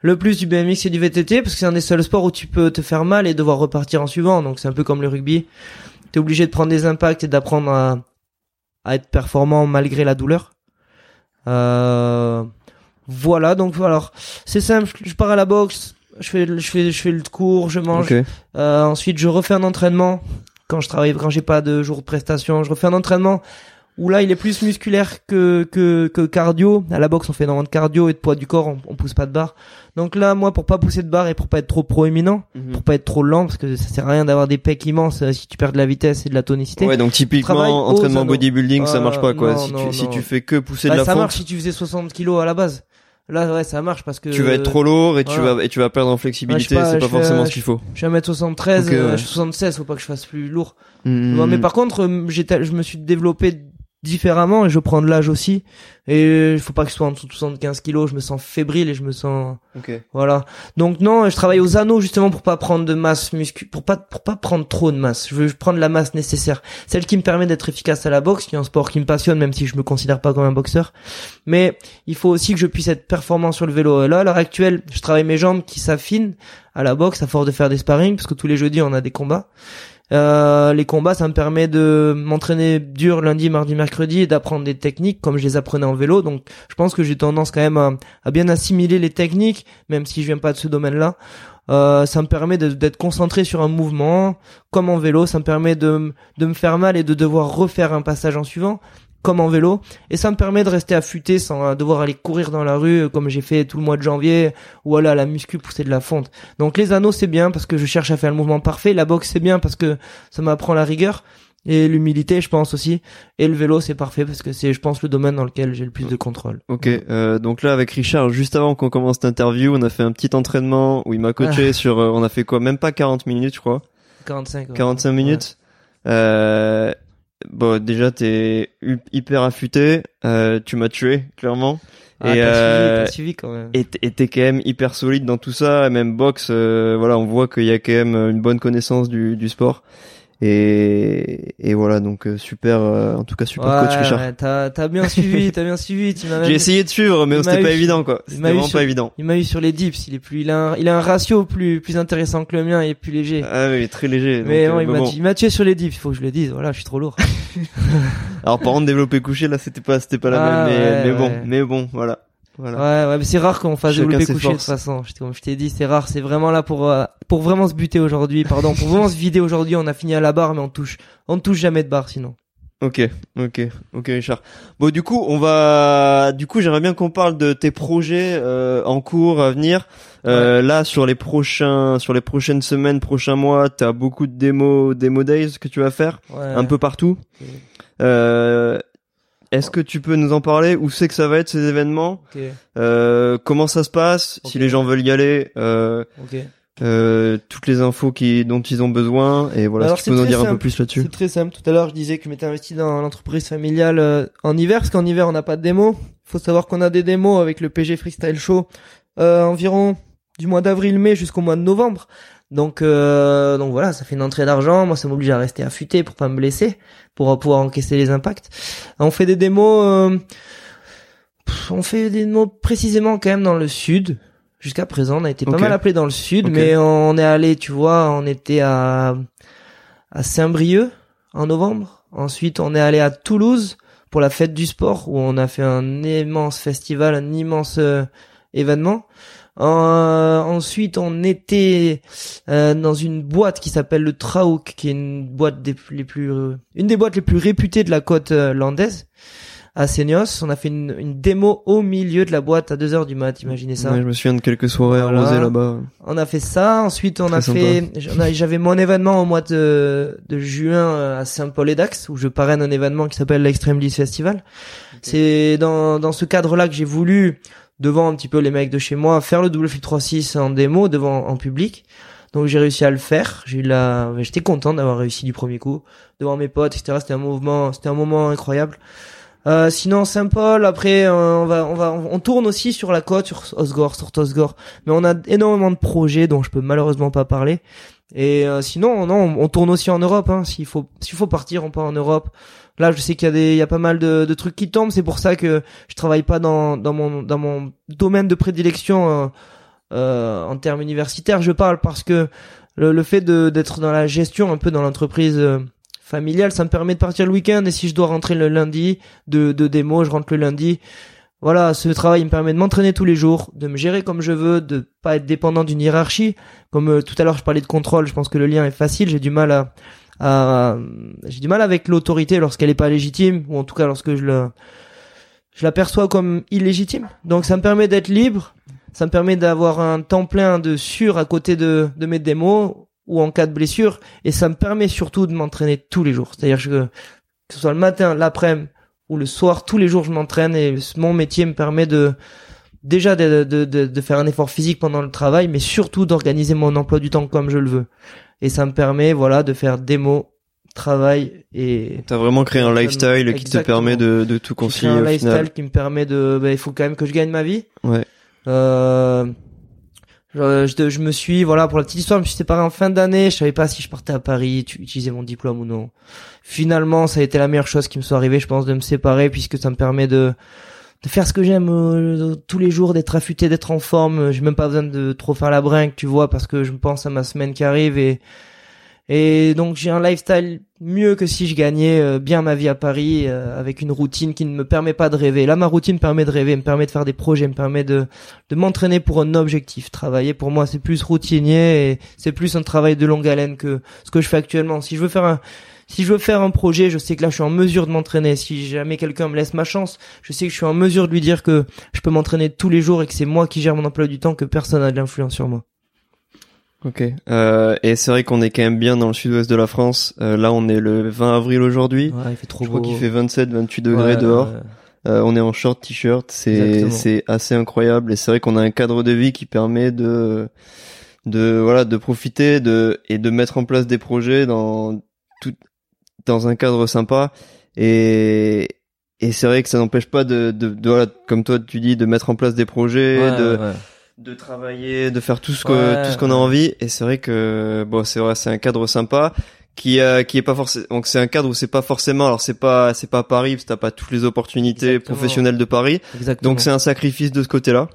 le plus du BMX et du VTT parce que c'est un des seuls sports où tu peux te faire mal et devoir repartir en suivant. Donc c'est un peu comme le rugby. T'es obligé de prendre des impacts et d'apprendre à, à être performant malgré la douleur. Euh, voilà, donc alors c'est simple. Je pars à la boxe, je fais, je fais, je fais le cours, je mange. Euh, ensuite, je refais un entraînement quand je travaille, quand j'ai pas de jour de prestation. Je refais un entraînement où là, il est plus musculaire que que, que cardio. À la boxe, on fait énormément de cardio et de poids du corps. On, on pousse pas de barre. Donc là, moi, pour pas pousser de barre et pour pas être trop proéminent, Mhm. pour pas être trop lent, parce que ça sert à rien d'avoir des pecs immenses euh, si tu perds de la vitesse et de la tonicité. Ouais, donc typiquement entraînement bodybuilding, ça marche pas quoi. non, si non, tu si tu fais que pousser Bah, de la ça fonte, marche si tu faisais 60 kilos à la base. Là, ouais, ça marche parce que tu vas être trop lourd et tu vas et tu vas perdre en flexibilité, Ouais, c'est pas forcément euh, ce qu'il faut. Je suis à 1m73, Ok, euh, ouais. je suis 76, faut pas que je fasse plus lourd. Mhm. Non, mais par contre, euh, j'étais, je me suis développé différemment et je prends de l'âge aussi. Et il faut pas que je sois en dessous de 75 kilos, je me sens fébrile et je me sens, Ok. voilà. Donc non, je travaille aux anneaux justement pour pas prendre de masse muscu, pour pas, pour pas prendre trop de masse. Je veux prendre la masse nécessaire. Celle qui me permet d'être efficace à la boxe, qui est un sport qui me passionne, même si je me considère pas comme un boxeur. Mais il faut aussi que je puisse être performant sur le vélo. Et là, à l'heure actuelle, je travaille mes jambes qui s'affinent à la boxe à force de faire des sparring, parce que tous les jeudis on a des combats. Euh, les combats, ça me permet de m'entraîner dur lundi, mardi, mercredi et d'apprendre des techniques comme je les apprenais en vélo. Donc, je pense que j'ai tendance quand même à, bien assimiler les techniques, même si je viens pas de ce domaine-là. Euh, ça me permet d'être concentré sur un mouvement, comme en vélo. Ça me permet de, de me faire mal et de devoir refaire un passage en suivant, comme en vélo. Et ça me permet de rester affûté sans euh, devoir aller courir dans la rue, euh, comme j'ai fait tout le mois de janvier, ou aller à la muscu pousser de la fonte. Donc les anneaux c'est bien parce que je cherche à faire le mouvement parfait. La boxe c'est bien parce que ça m'apprend la rigueur et l'humilité, je pense aussi. Et le vélo c'est parfait parce que c'est, je pense, le domaine dans lequel j'ai le plus de contrôle. Ok, euh, donc là avec Richard, juste avant qu'on commence cette interview, on a fait un petit entraînement où il m'a coaché sur, euh, on a fait quoi, même pas 40 minutes je crois, 45. ouais. 45 minutes. Euh, bon déjà t'es hyper affûté, euh, tu m'as tué clairement. Ah, et, t'as euh, suivi, t'as suivi quand même. et t'es quand même hyper solide dans tout ça, même boxe, euh, voilà, on voit qu'il y a quand même une bonne connaissance du, du sport. Et, et voilà, donc euh, super, euh, en tout cas super coach Ouais, Richard. ouais, t'as, t'as bien suivi, t'as bien suivi. Tu m'as même- J'ai essayé de suivre, mais c'était pas évident quoi. il C'était m'a eu vraiment sur- pas évident. Il m'a eu sur les dips. Il est plus, il a un, il a un ratio plus, plus intéressant que le mien et plus léger. Ah oui, très léger. mais donc, bon, euh, il m'a, bon. il m'a tué sur les dips. Il faut que je le dise. Voilà, je suis trop lourd. Alors par contre développé couché là c'était pas c'était pas la Ah, même mais, ouais, mais bon mais bon voilà voilà. Ouais, ouais, mais c'est rare qu'on fasse développer couché de toute façon. Je- Comme je t'ai dit, c'est rare. C'est vraiment là pour, euh, pour vraiment se buter aujourd'hui. Pardon, pour vraiment se vider aujourd'hui. On a fini à la barre, mais on touche, on ne touche jamais de barre sinon. Ok ok ok Richard. Bon du coup on va du coup j'aimerais bien qu'on parle de tes projets euh, en cours à venir. Euh, Là sur les prochains sur les prochaines semaines prochains mois t'as beaucoup de démos démo days que tu vas faire Ouais. un peu partout. Euh, Est-ce que tu peux nous en parler? Où c'est que ça va être ces événements? Euh, Comment ça se passe? Si les gens veulent y aller euh, euh, toutes les infos qui dont ils ont besoin et voilà Alors, si tu peux c'est nous en dire un peu simple. plus là-dessus. C'est très simple. Tout à l'heure, je disais que je m'étais investi dans l'entreprise familiale euh, en hiver, parce qu'en hiver, on n'a pas de démo. faut savoir qu'on a des démos avec le PG Freestyle Show euh, environ du mois d'avril-mai jusqu'au mois de novembre. Donc, euh, donc voilà, ça fait une entrée d'argent. Moi, ça m'oblige à rester affûté pour pas me blesser, pour pouvoir encaisser les impacts. On fait des démos. euh, on fait des démos précisément quand même dans le sud. Jusqu'à présent, on a été pas mal appelé dans le sud, mais on est allé, tu vois, on était à à Saint-Brieuc en novembre. Ensuite, on est allé à Toulouse pour la fête du sport où on a fait un immense festival, un immense euh, événement. Euh, ensuite, on était euh, dans une boîte qui s'appelle le Trauk, qui est une boîte des plus, les plus euh, une des boîtes les plus réputées de la côte euh, landaise. à Seignos. On a fait une, une démo au milieu de la boîte à 2 heures du mat, imaginez ça. Ouais, je me souviens de quelques soirées Voilà. arrosées là-bas. On a fait ça. Ensuite, on Très a sympa. fait. J'avais mon événement au mois de, de juin euh, à Saint-Paul-et-Dax où je parraine un événement qui s'appelle l'Extreme List Festival. C'est dans dans ce cadre-là que j'ai voulu devant un petit peu les mecs de chez moi faire le double fil 3-6 en démo devant en public. Donc j'ai réussi à le faire. J'ai eu la, j'étais content d'avoir réussi du premier coup devant mes potes, etc. C'était un mouvement, c'était un moment incroyable. Euh, sinon Saint-Paul, après euh, on va, on va, on tourne aussi sur la côte, sur Osgore, sur Osgore. Mais on a énormément de projets dont je peux malheureusement pas parler. Et euh, sinon, non, on, on tourne aussi en Europe. Hein. S'il faut, s'il faut partir, on part en Europe. Là, je sais qu'il y a des, il y a pas mal de, de trucs qui tombent. C'est pour ça que je travaille pas dans, dans mon, dans mon domaine de prédilection euh, euh, en termes universitaires. Je parle parce que le, le fait de d'être dans la gestion, un peu dans l'entreprise euh, familiale, ça me permet de partir le week-end. Et si je dois rentrer le lundi de, de démo, je rentre le lundi. Voilà, ce travail il me permet de m'entraîner tous les jours, de me gérer comme je veux, de pas être dépendant d'une hiérarchie. Comme euh, tout à l'heure je parlais de contrôle, je pense que le lien est facile. J'ai du mal à j'ai du mal avec l'autorité lorsqu'elle est pas légitime, ou en tout cas lorsque je le, je l'aperçois comme illégitime. Donc ça me permet d'être libre, ça me permet d'avoir un temps plein de sûr à côté de, de mes démos ou en cas de blessure, et ça me permet surtout de m'entraîner tous les jours. C'est-à-dire que que ce soit le matin, l'après-midi ou le soir, tous les jours je m'entraîne et mon métier me permet de déjà de, de, de faire un effort physique pendant le travail, mais surtout d'organiser mon emploi du temps comme je le veux. Et ça me permet, voilà, de faire démo, travail et T'as vraiment créé un lifestyle qui te permet de, de tout concilier un au lifestyle final. qui me permet de, bah, il faut quand même que je gagne ma vie. Ouais. Euh, je, je, je me suis, voilà, pour la petite histoire, je me suis séparé en fin d'année. Je savais pas si je partais à Paris, tu- utiliser mon diplôme ou non. Finalement, ça a été la meilleure chose qui me soit arrivée, je pense, de me séparer, puisque ça me permet de, de faire ce que j'aime euh, tous les jours, d'être affûté, d'être en forme. J'ai même pas besoin de trop faire la brinque, tu vois, parce que je pense à ma semaine qui arrive et et donc j'ai un lifestyle mieux que si je gagnais euh, bien ma vie à Paris euh, avec une routine qui ne me permet pas de rêver. Là, ma routine me permet de rêver, me permet de faire des projets, me permet de de m'entraîner pour un objectif. Travailler pour moi, c'est plus routinier et c'est plus un travail de longue haleine que ce que je fais actuellement. Si je veux faire un si je veux faire un projet, je sais que là je suis en mesure de m'entraîner. Si jamais quelqu'un me laisse ma chance, je sais que je suis en mesure de lui dire que je peux m'entraîner tous les jours et que c'est moi qui gère mon emploi du temps, que personne n'a de l'influence sur moi. Ok. Euh, et c'est vrai qu'on est quand même bien dans le sud-ouest de la France. Euh, là, on est le 20 avril aujourd'hui. Ouais, il fait trop Je crois qu'il fait 27, 28 degrés Ouais, dehors. Euh, on est en short t-shirt. C'est c'est assez incroyable. Et c'est vrai qu'on a un cadre de vie qui permet de de voilà de profiter de et de mettre en place des projets dans tout dans un cadre sympa. Et et c'est vrai que ça n'empêche pas de, de, de voilà comme toi tu dis de mettre en place des projets, Ouais, de ouais. de travailler, de faire tout ce que Ouais, tout ce qu'on a envie. Et c'est vrai que bon, c'est vrai, c'est un cadre sympa qui euh, qui est pas forcément. Donc c'est un cadre où c'est pas forcément. Alors c'est pas c'est pas Paris parce que t'as pas toutes les opportunités Exactement. professionnelles de Paris. Exactement. Donc c'est un sacrifice de ce côté-là.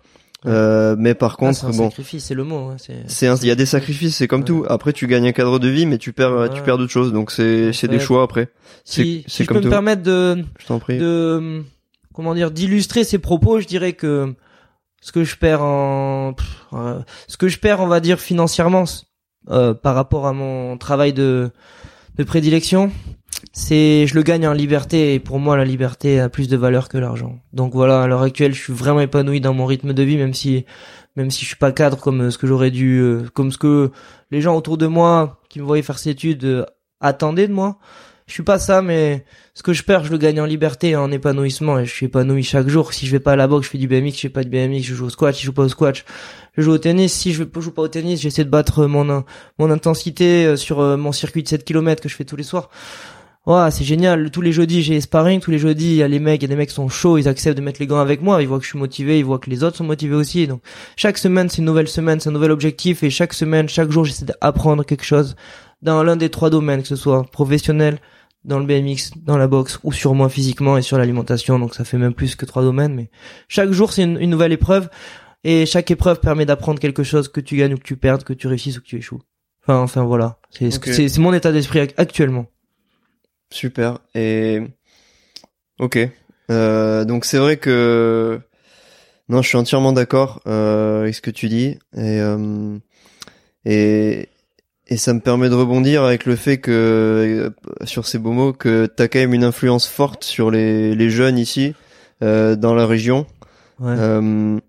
Euh, mais par Ah, contre un bon. sacrifice, c'est le mot. hein, c'est il y a des sacrifices, c'est comme Ouais. tout. Après, tu gagnes un cadre de vie, mais tu perds, Ouais. tu perds d'autres choses. Donc c'est, c'est des choix après. Si, c'est si je comme peux tout. me permettre de, Je t'en prie. de comment dire d'illustrer ces propos, je dirais que ce que je perds en pff, euh, ce que je perds, on va dire financièrement euh, par rapport à mon travail de de prédilection, c'est je le gagne en liberté et pour moi la liberté a plus de valeur que l'argent. Donc voilà, à l'heure actuelle, je suis vraiment épanoui dans mon rythme de vie même si même si je suis pas cadre comme euh, ce que j'aurais dû euh, comme ce que les gens autour de moi qui me voyaient faire ces études euh, attendaient de moi. Je suis pas ça mais ce que je perds, je le gagne en liberté et en épanouissement et je suis épanoui chaque jour. Si je vais pas à la boxe, je fais du BMX, je fais pas du BMX, je joue au squash, si je joue pas au squash, je joue au tennis. Si je joue pas au tennis, j'essaie de battre mon mon intensité sur mon circuit de 7 km que je fais tous les soirs. Ouais, c'est génial. Tous les jeudis, j'ai sparring. Tous les jeudis, il y a les mecs, il y a des mecs qui sont chauds, ils acceptent de mettre les gants avec moi. Ils voient que je suis motivé, ils voient que les autres sont motivés aussi. Donc, chaque semaine, c'est une nouvelle semaine, c'est un nouvel objectif. Et chaque semaine, chaque jour, j'essaie d'apprendre quelque chose dans l'un des trois domaines, que ce soit professionnel, dans le BMX, dans la boxe, ou sur moi physiquement et sur l'alimentation. Donc, ça fait même plus que trois domaines. Mais chaque jour, c'est une, une nouvelle épreuve. Et chaque épreuve permet d'apprendre quelque chose que tu gagnes ou que tu perdes, que tu réussisses ou que tu échoues. Enfin, enfin voilà. C'est c'est mon état d'esprit ac- actuellement. Super. Et ok. Euh, donc c'est vrai que non, je suis entièrement d'accord euh, avec ce que tu dis et euh, et et ça me permet de rebondir avec le fait que euh, sur ces beaux mots que t'as quand même une influence forte sur les, les jeunes ici euh, dans la région. Ouais. Euh,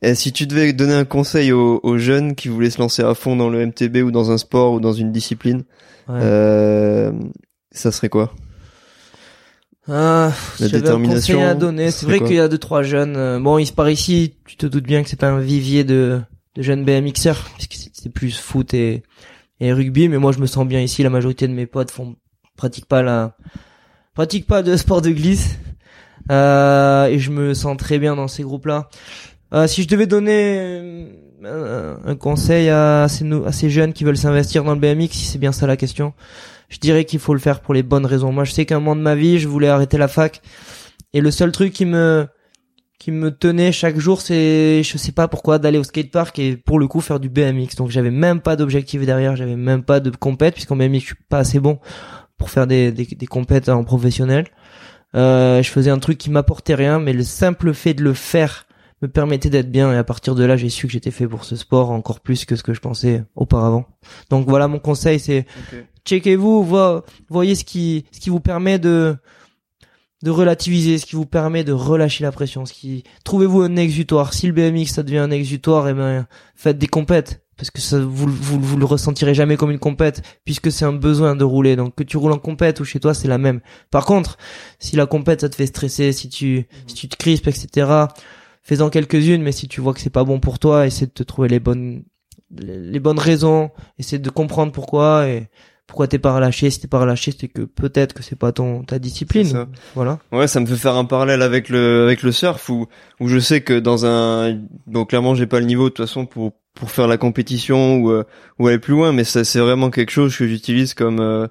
et si tu devais donner un conseil aux, aux jeunes qui voulaient se lancer à fond dans le MTB ou dans un sport ou dans une discipline, ouais. Ça serait quoi Ah, La détermination, à donner. ce C'est vrai qu'il y a deux trois jeunes. euh, bon, ils se par ici. Tu te doutes bien que c'est pas un vivier de, de jeunes BMXers, puisque c'est c'est plus foot et, et rugby. Mais moi, je me sens bien ici. La majorité de mes potes font pratiquent pas la pratiquent pas de sport de glisse. Euh, et je me sens très bien dans ces groupes-là. Euh, si je devais donner euh, un, un conseil à ces, à ces jeunes qui veulent s'investir dans le BMX, si c'est bien ça la question, je dirais qu'il faut le faire pour les bonnes raisons. Moi, je sais qu'à un moment de ma vie, je voulais arrêter la fac, et le seul truc qui me qui me tenait chaque jour, c'est je sais pas pourquoi d'aller au skatepark et pour le coup faire du BMX. Donc j'avais même pas d'objectif derrière, j'avais même pas de compète puisqu'en BMX je suis pas assez bon pour faire des des, des compètes en professionnel. Euh, je faisais un truc qui m'apportait rien, mais le simple fait de le faire me permettait d'être bien et à partir de là j'ai su que j'étais fait pour ce sport encore plus que ce que je pensais auparavant. Donc voilà mon conseil c'est checkez-vous, vo- voyez ce qui ce qui vous permet de de relativiser, ce qui vous permet de relâcher la pression, ce qui trouvez-vous un exutoire. Si le BMX ça devient un exutoire, eh ben faites des compètes parce que ça vous vous vous le ressentirez jamais comme une compète puisque c'est un besoin de rouler. Donc que tu roules en compète ou chez toi, c'est la même. Par contre, si la compète ça te fait stresser, si tu si tu te crispes etc. Fais-en quelques-unes, mais si tu vois que c'est pas bon pour toi, essaie de te trouver les bonnes les bonnes raisons, essaie de comprendre pourquoi et pourquoi t'es pas relâché. Si t'es pas relâché, c'est que peut-être que c'est pas ton ta discipline. Ça. Voilà. Ouais, ça me fait faire un parallèle avec le avec le surf où où je sais que dans un bon clairement j'ai pas le niveau de toute façon pour pour faire la compétition ou euh, ou aller plus loin, mais ça c'est vraiment quelque chose que j'utilise comme euh,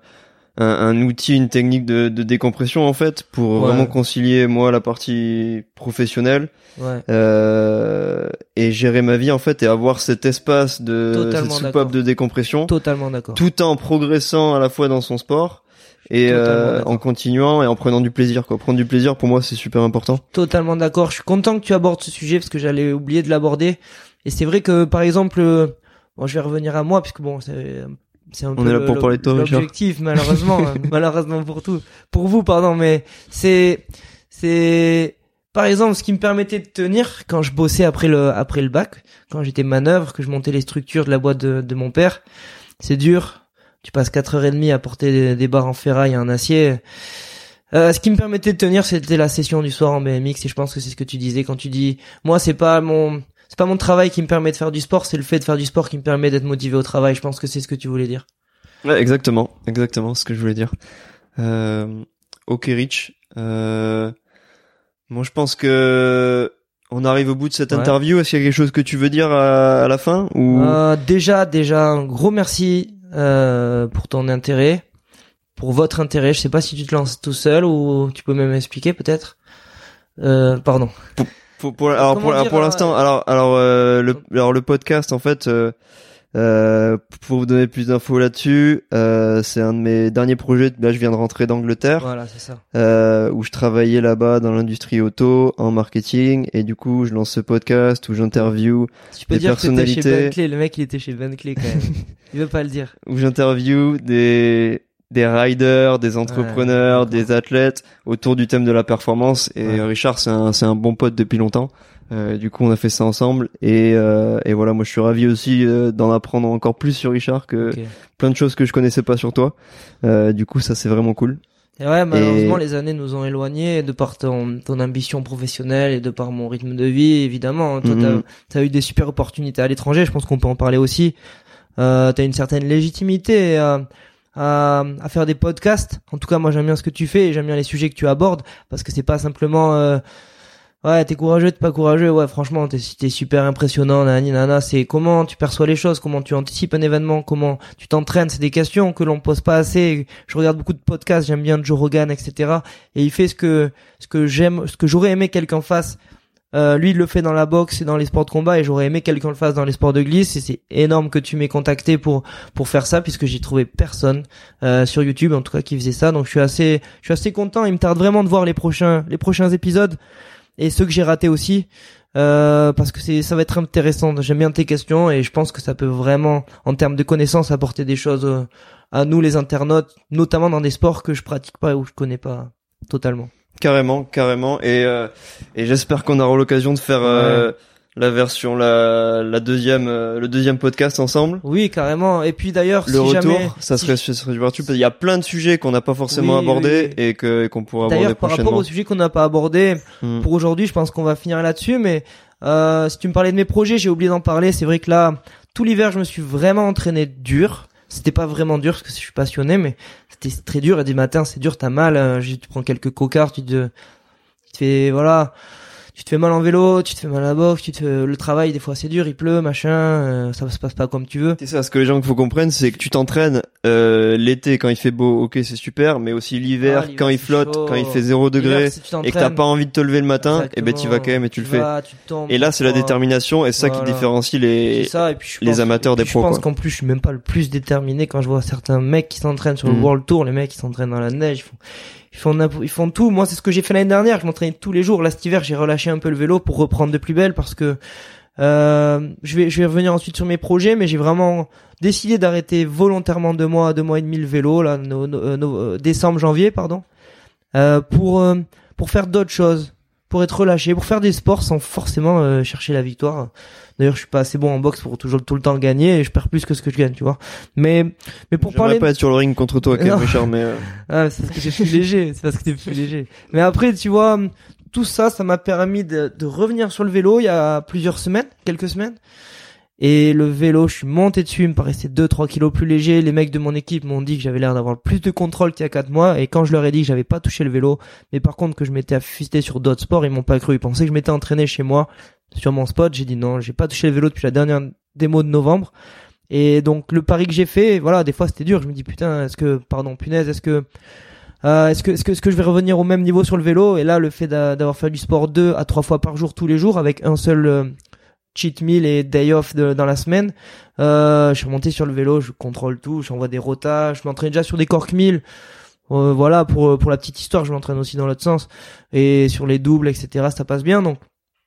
un, un outil, une technique de, de décompression en fait pour Ouais. vraiment concilier moi la partie professionnelle Ouais. euh, et gérer ma vie en fait et avoir cet espace de Totalement cette soupape de décompression Totalement d'accord. tout en progressant à la fois dans son sport et euh, en continuant et en prenant du plaisir quoi. Prendre du plaisir pour moi c'est super important. Totalement d'accord. Je suis content que tu abordes ce sujet parce que j'allais oublier de l'aborder. Et c'est vrai que par exemple, euh, bon, je vais revenir à moi puisque bon, c'est c'est un On peu est là le- pour le- parler de toi, Richard. l'objectif malheureusement, hein, malheureusement pour tout, pour vous pardon, mais c'est c'est par exemple ce qui me permettait de tenir quand je bossais après le après le bac, quand j'étais manœuvre, que je montais les structures de la boîte de, de mon père. C'est dur. Tu passes quatre heures et demie à porter des, des barres en ferraille et en acier. Euh, ce qui me permettait de tenir, c'était la session du soir en BMX et je pense que c'est ce que tu disais quand tu dis, moi c'est pas mon, c'est pas mon travail qui me permet de faire du sport, c'est le fait de faire du sport qui me permet d'être motivé au travail. Je pense que c'est ce que tu voulais dire. Ouais, exactement, exactement ce que je voulais dire. Euh, ok Rich, euh, moi je pense que on arrive au bout de cette Ouais. interview. Est-ce qu'il y a quelque chose que tu veux dire à, à la fin ou? Euh, déjà, déjà, un gros merci euh, pour ton intérêt, pour votre intérêt. Je sais pas si tu te lances tout seul ou tu peux même expliquer peut-être. Euh, pardon. Pour, pour- alors pour, dire, pour euh, l'instant alors alors euh, le alors le podcast en fait euh, euh, pour vous donner plus d'infos là-dessus, euh, c'est un de mes derniers projets. Là, je viens de rentrer d'Angleterre. Voilà, c'est ça. euh, où je travaillais là-bas dans l'industrie auto en marketing et du coup je lance ce podcast où j'interview Tu peux Des dire que t'étais chez personnalités. Bentley. Le mec, il était chez Bentley quand même. il veut pas le dire. où j'interview des des riders, des entrepreneurs, des athlètes autour du thème de la performance et Ouais. Richard c'est un c'est un bon pote depuis longtemps. Euh, du coup on a fait ça ensemble et euh, et voilà moi je suis ravi aussi euh, d'en apprendre encore plus sur Richard que plein de choses que je connaissais pas sur toi. Euh, du coup ça c'est vraiment cool. Et ouais, malheureusement, Et- les années nous ont éloignés de par ton, ton ambition professionnelle et de par mon rythme de vie, évidemment. Toi, Mhm. t'as as eu des super opportunités à l'étranger. Je pense qu'on peut en parler aussi. Euh, t'as une certaine légitimité à, à, à faire des podcasts. En tout cas, moi, j'aime bien ce que tu fais et j'aime bien les sujets que tu abordes parce que c'est pas simplement, euh, ouais, t'es courageux, t'es pas courageux. Ouais, franchement, t'es t'es super impressionnant, nani, nana. C'est comment tu perçois les choses, comment tu anticipes un événement, comment tu t'entraînes. C'est des questions que l'on pose pas assez. Je regarde beaucoup de podcasts, j'aime bien Joe Rogan, etc. Et il fait ce que ce que j'aime, ce que j'aurais aimé quelqu'un fasse. Euh, lui, il le fait dans la boxe et dans les sports de combat, et j'aurais aimé quelqu'un le fasse dans les sports de glisse. Et c'est énorme que tu m'aies contacté pour pour faire ça, puisque j'ai trouvé personne euh, sur YouTube, en tout cas, qui faisait ça. Donc je suis assez, je suis assez content. Il me tarde vraiment de voir les prochains les prochains épisodes et ceux que j'ai ratés aussi. euh, parce que ça va être intéressant. J'aime bien tes questions et je pense que ça peut vraiment, en termes de connaissances, apporter des choses à nous les internautes, notamment dans des sports que je pratique pas ou je connais pas totalement. Carrément, carrément. Et, euh, et j'espère qu'on aura l'occasion de faire euh, la version, la, la deuxième, euh, le deuxième podcast ensemble. Oui, carrément. Et puis d'ailleurs, Le si retour, jamais, ça si- serait, ça serait super parce qu'il y a plein de sujets qu'on n'a pas forcément Oui, abordés oui. et que et qu'on pourra aborder D'ailleurs, par rapport prochainement. au sujet qu'on n'a pas abordé, Hmm. pour aujourd'hui, je pense qu'on va finir là-dessus. Mais euh, si tu me parlais de mes projets, j'ai oublié d'en parler. C'est vrai que là, tout l'hiver, je me suis vraiment entraîné dur. C'était pas vraiment dur parce que je suis passionné, mais c'était très dur. Et des matins, c'est dur, t'as mal. euh, Tu prends quelques cocards, tu te, tu te fais voilà, tu te fais mal en vélo, tu te fais mal à la boxe, tu te fais- le travail des fois c'est dur, il pleut, machin, euh, ça se passe pas comme tu veux. C'est ça, ce que les gens qu'il faut comprendre, c'est que tu t'entraînes euh, l'été quand il fait beau, ok, c'est super, mais aussi l'hiver Ah, quand il flotte, chaud. quand il fait 0 degré si et que t'as pas envie de te lever le matin, et ben tu vas quand même et tu le fais. vas, tu tombes, Et là, c'est la détermination et ça qui différencie les C'est ça, et puis je les pense- amateurs et puis des pros, Je pense qu'en plus, je suis même pas le plus déterminé quand je vois certains mecs qui s'entraînent sur le Mm. World Tour, les mecs qui s'entraînent dans la neige, ils font, ils font, ils font tout. Moi, c'est ce que j'ai fait l'année dernière. Je m'entraînais tous les jours. Là, cet hiver, j'ai relâché un peu le vélo pour reprendre de plus belle parce que euh, je vais, je vais revenir ensuite sur mes projets, mais j'ai vraiment décidé d'arrêter volontairement deux mois, deux mois et demi le vélo, là, no- no- euh, euh, décembre, janvier, pardon, euh, pour euh, pour faire d'autres choses, pour être relâché, pour faire des sports sans forcément euh, chercher la victoire. D'ailleurs, je suis pas assez bon en boxe pour toujours tout le temps gagner et je perds plus que ce que je gagne, tu vois. Mais mais pour parler pas être sur le ring contre toi, Non. Richard, mais euh, ah, c'est parce que t'es plus léger, c'est parce que t'es plus léger. Mais après, tu vois, tout ça, ça m'a permis de, de revenir sur le vélo il y a plusieurs semaines, quelques semaines. Et le vélo, je suis monté dessus, il me paraissait 2-3 kilos plus léger. Les mecs de mon équipe m'ont dit que j'avais l'air d'avoir plus de contrôle qu'il y a 4 mois. Et quand je leur ai dit que j'avais pas touché le vélo, mais par contre que je m'étais affisté sur d'autres sports, ils m'ont pas cru. Ils pensaient que je m'étais entraîné chez moi sur mon spot. J'ai dit non, j'ai pas touché le vélo depuis la dernière démo de novembre. Et donc le pari que j'ai fait, voilà, des fois c'était dur. Je me dis putain, est-ce que, pardon, punaise, est-ce que euh, est-ce que, est-ce que, est-ce que je vais revenir au même niveau sur le vélo? Et là, le fait d'a- d'avoir fait du sport deux à trois fois par jour tous les jours avec un seul euh, cheat meal et day off dans la semaine, euh, je suis remonté sur le vélo, je contrôle tout, j'envoie des rotas, je m'entraîne déjà sur des cork milles. Euh, voilà, pour pour la petite histoire, je m'entraîne aussi dans l'autre sens et sur les doubles, etc. Ça passe bien. Donc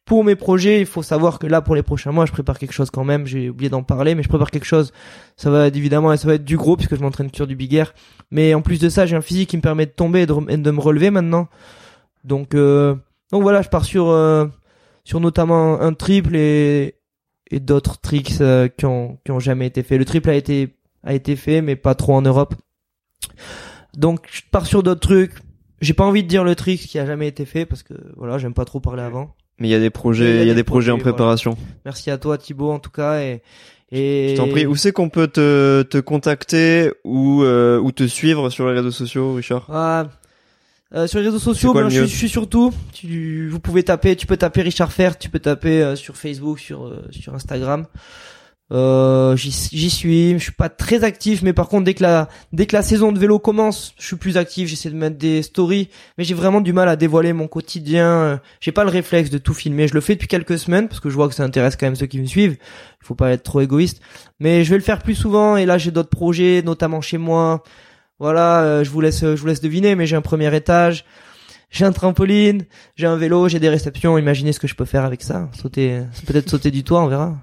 pour mes projets, il faut savoir que là, pour les prochains mois, je prépare quelque chose quand même. J'ai oublié d'en parler, mais je prépare quelque chose. Ça va évidemment, ça va être du gros puisque je m'entraîne sur du big air. Mais en plus de ça, j'ai un physique qui me permet de tomber et de, rem- et de me relever maintenant. Donc, euh, donc voilà, je pars sur, euh, sur notamment un triple et, et d'autres tricks euh, qui ont, qui ont jamais été faits. Le triple a été, a été fait, mais pas trop en Europe. Donc, je pars sur d'autres trucs. J'ai pas envie de dire le trick qui a jamais été fait parce que voilà, j'aime pas trop parler avant. Mais il y a des projets, il y a des projets en voilà. préparation. Merci à toi Thibaut en tout cas et et Je t'en prie. Où c'est qu'on peut te te contacter ou euh, ou te suivre sur les réseaux sociaux, Richard? Ah, euh, sur les réseaux sociaux, quoi ben, je, je suis sur tout. Tu, vous pouvez taper, tu peux taper Richard Fer, tu peux taper euh, sur Facebook, sur euh, sur Instagram. Euh, j'y suis, je suis pas très actif, mais par contre dès que la dès que la saison de vélo commence, je suis plus actif. J'essaie de mettre des stories, mais j'ai vraiment du mal à dévoiler mon quotidien. Euh, J'ai pas le réflexe de tout filmer. Je le fais depuis quelques semaines parce que je vois que ça intéresse quand même ceux qui me suivent. Il faut pas être trop égoïste, mais je vais le faire plus souvent. Et là j'ai d'autres projets, notamment chez moi. Voilà, euh, je vous laisse, je vous laisse deviner, mais j'ai un premier étage, j'ai un trampoline, j'ai un vélo, j'ai des réceptions. Imaginez ce que je peux faire avec ça. Sauter, peut-être sauter du toit, on verra.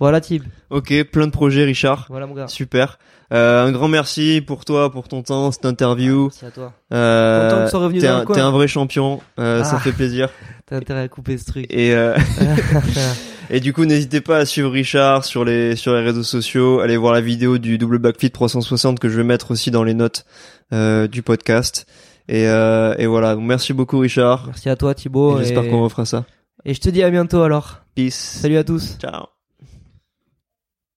Voilà, Tib. Ok, plein de projets, Richard. Voilà, mon gars. Super. Euh, un grand merci pour toi, pour ton temps, cette interview. Merci à toi. Euh, t'es un, vrai champion. Euh, Ça Ah. fait plaisir. T'as intérêt à couper ce truc. Et euh, et du coup, n'hésitez pas à suivre Richard sur les sur les réseaux sociaux. Allez voir la vidéo du double backflip 360 que je vais mettre aussi dans les notes du podcast. Et et voilà. Donc, merci beaucoup, Richard. Merci à toi, Thibaut. J'espère et... qu'on refera ça. et je te dis à bientôt alors. Peace. Salut à tous. Ciao.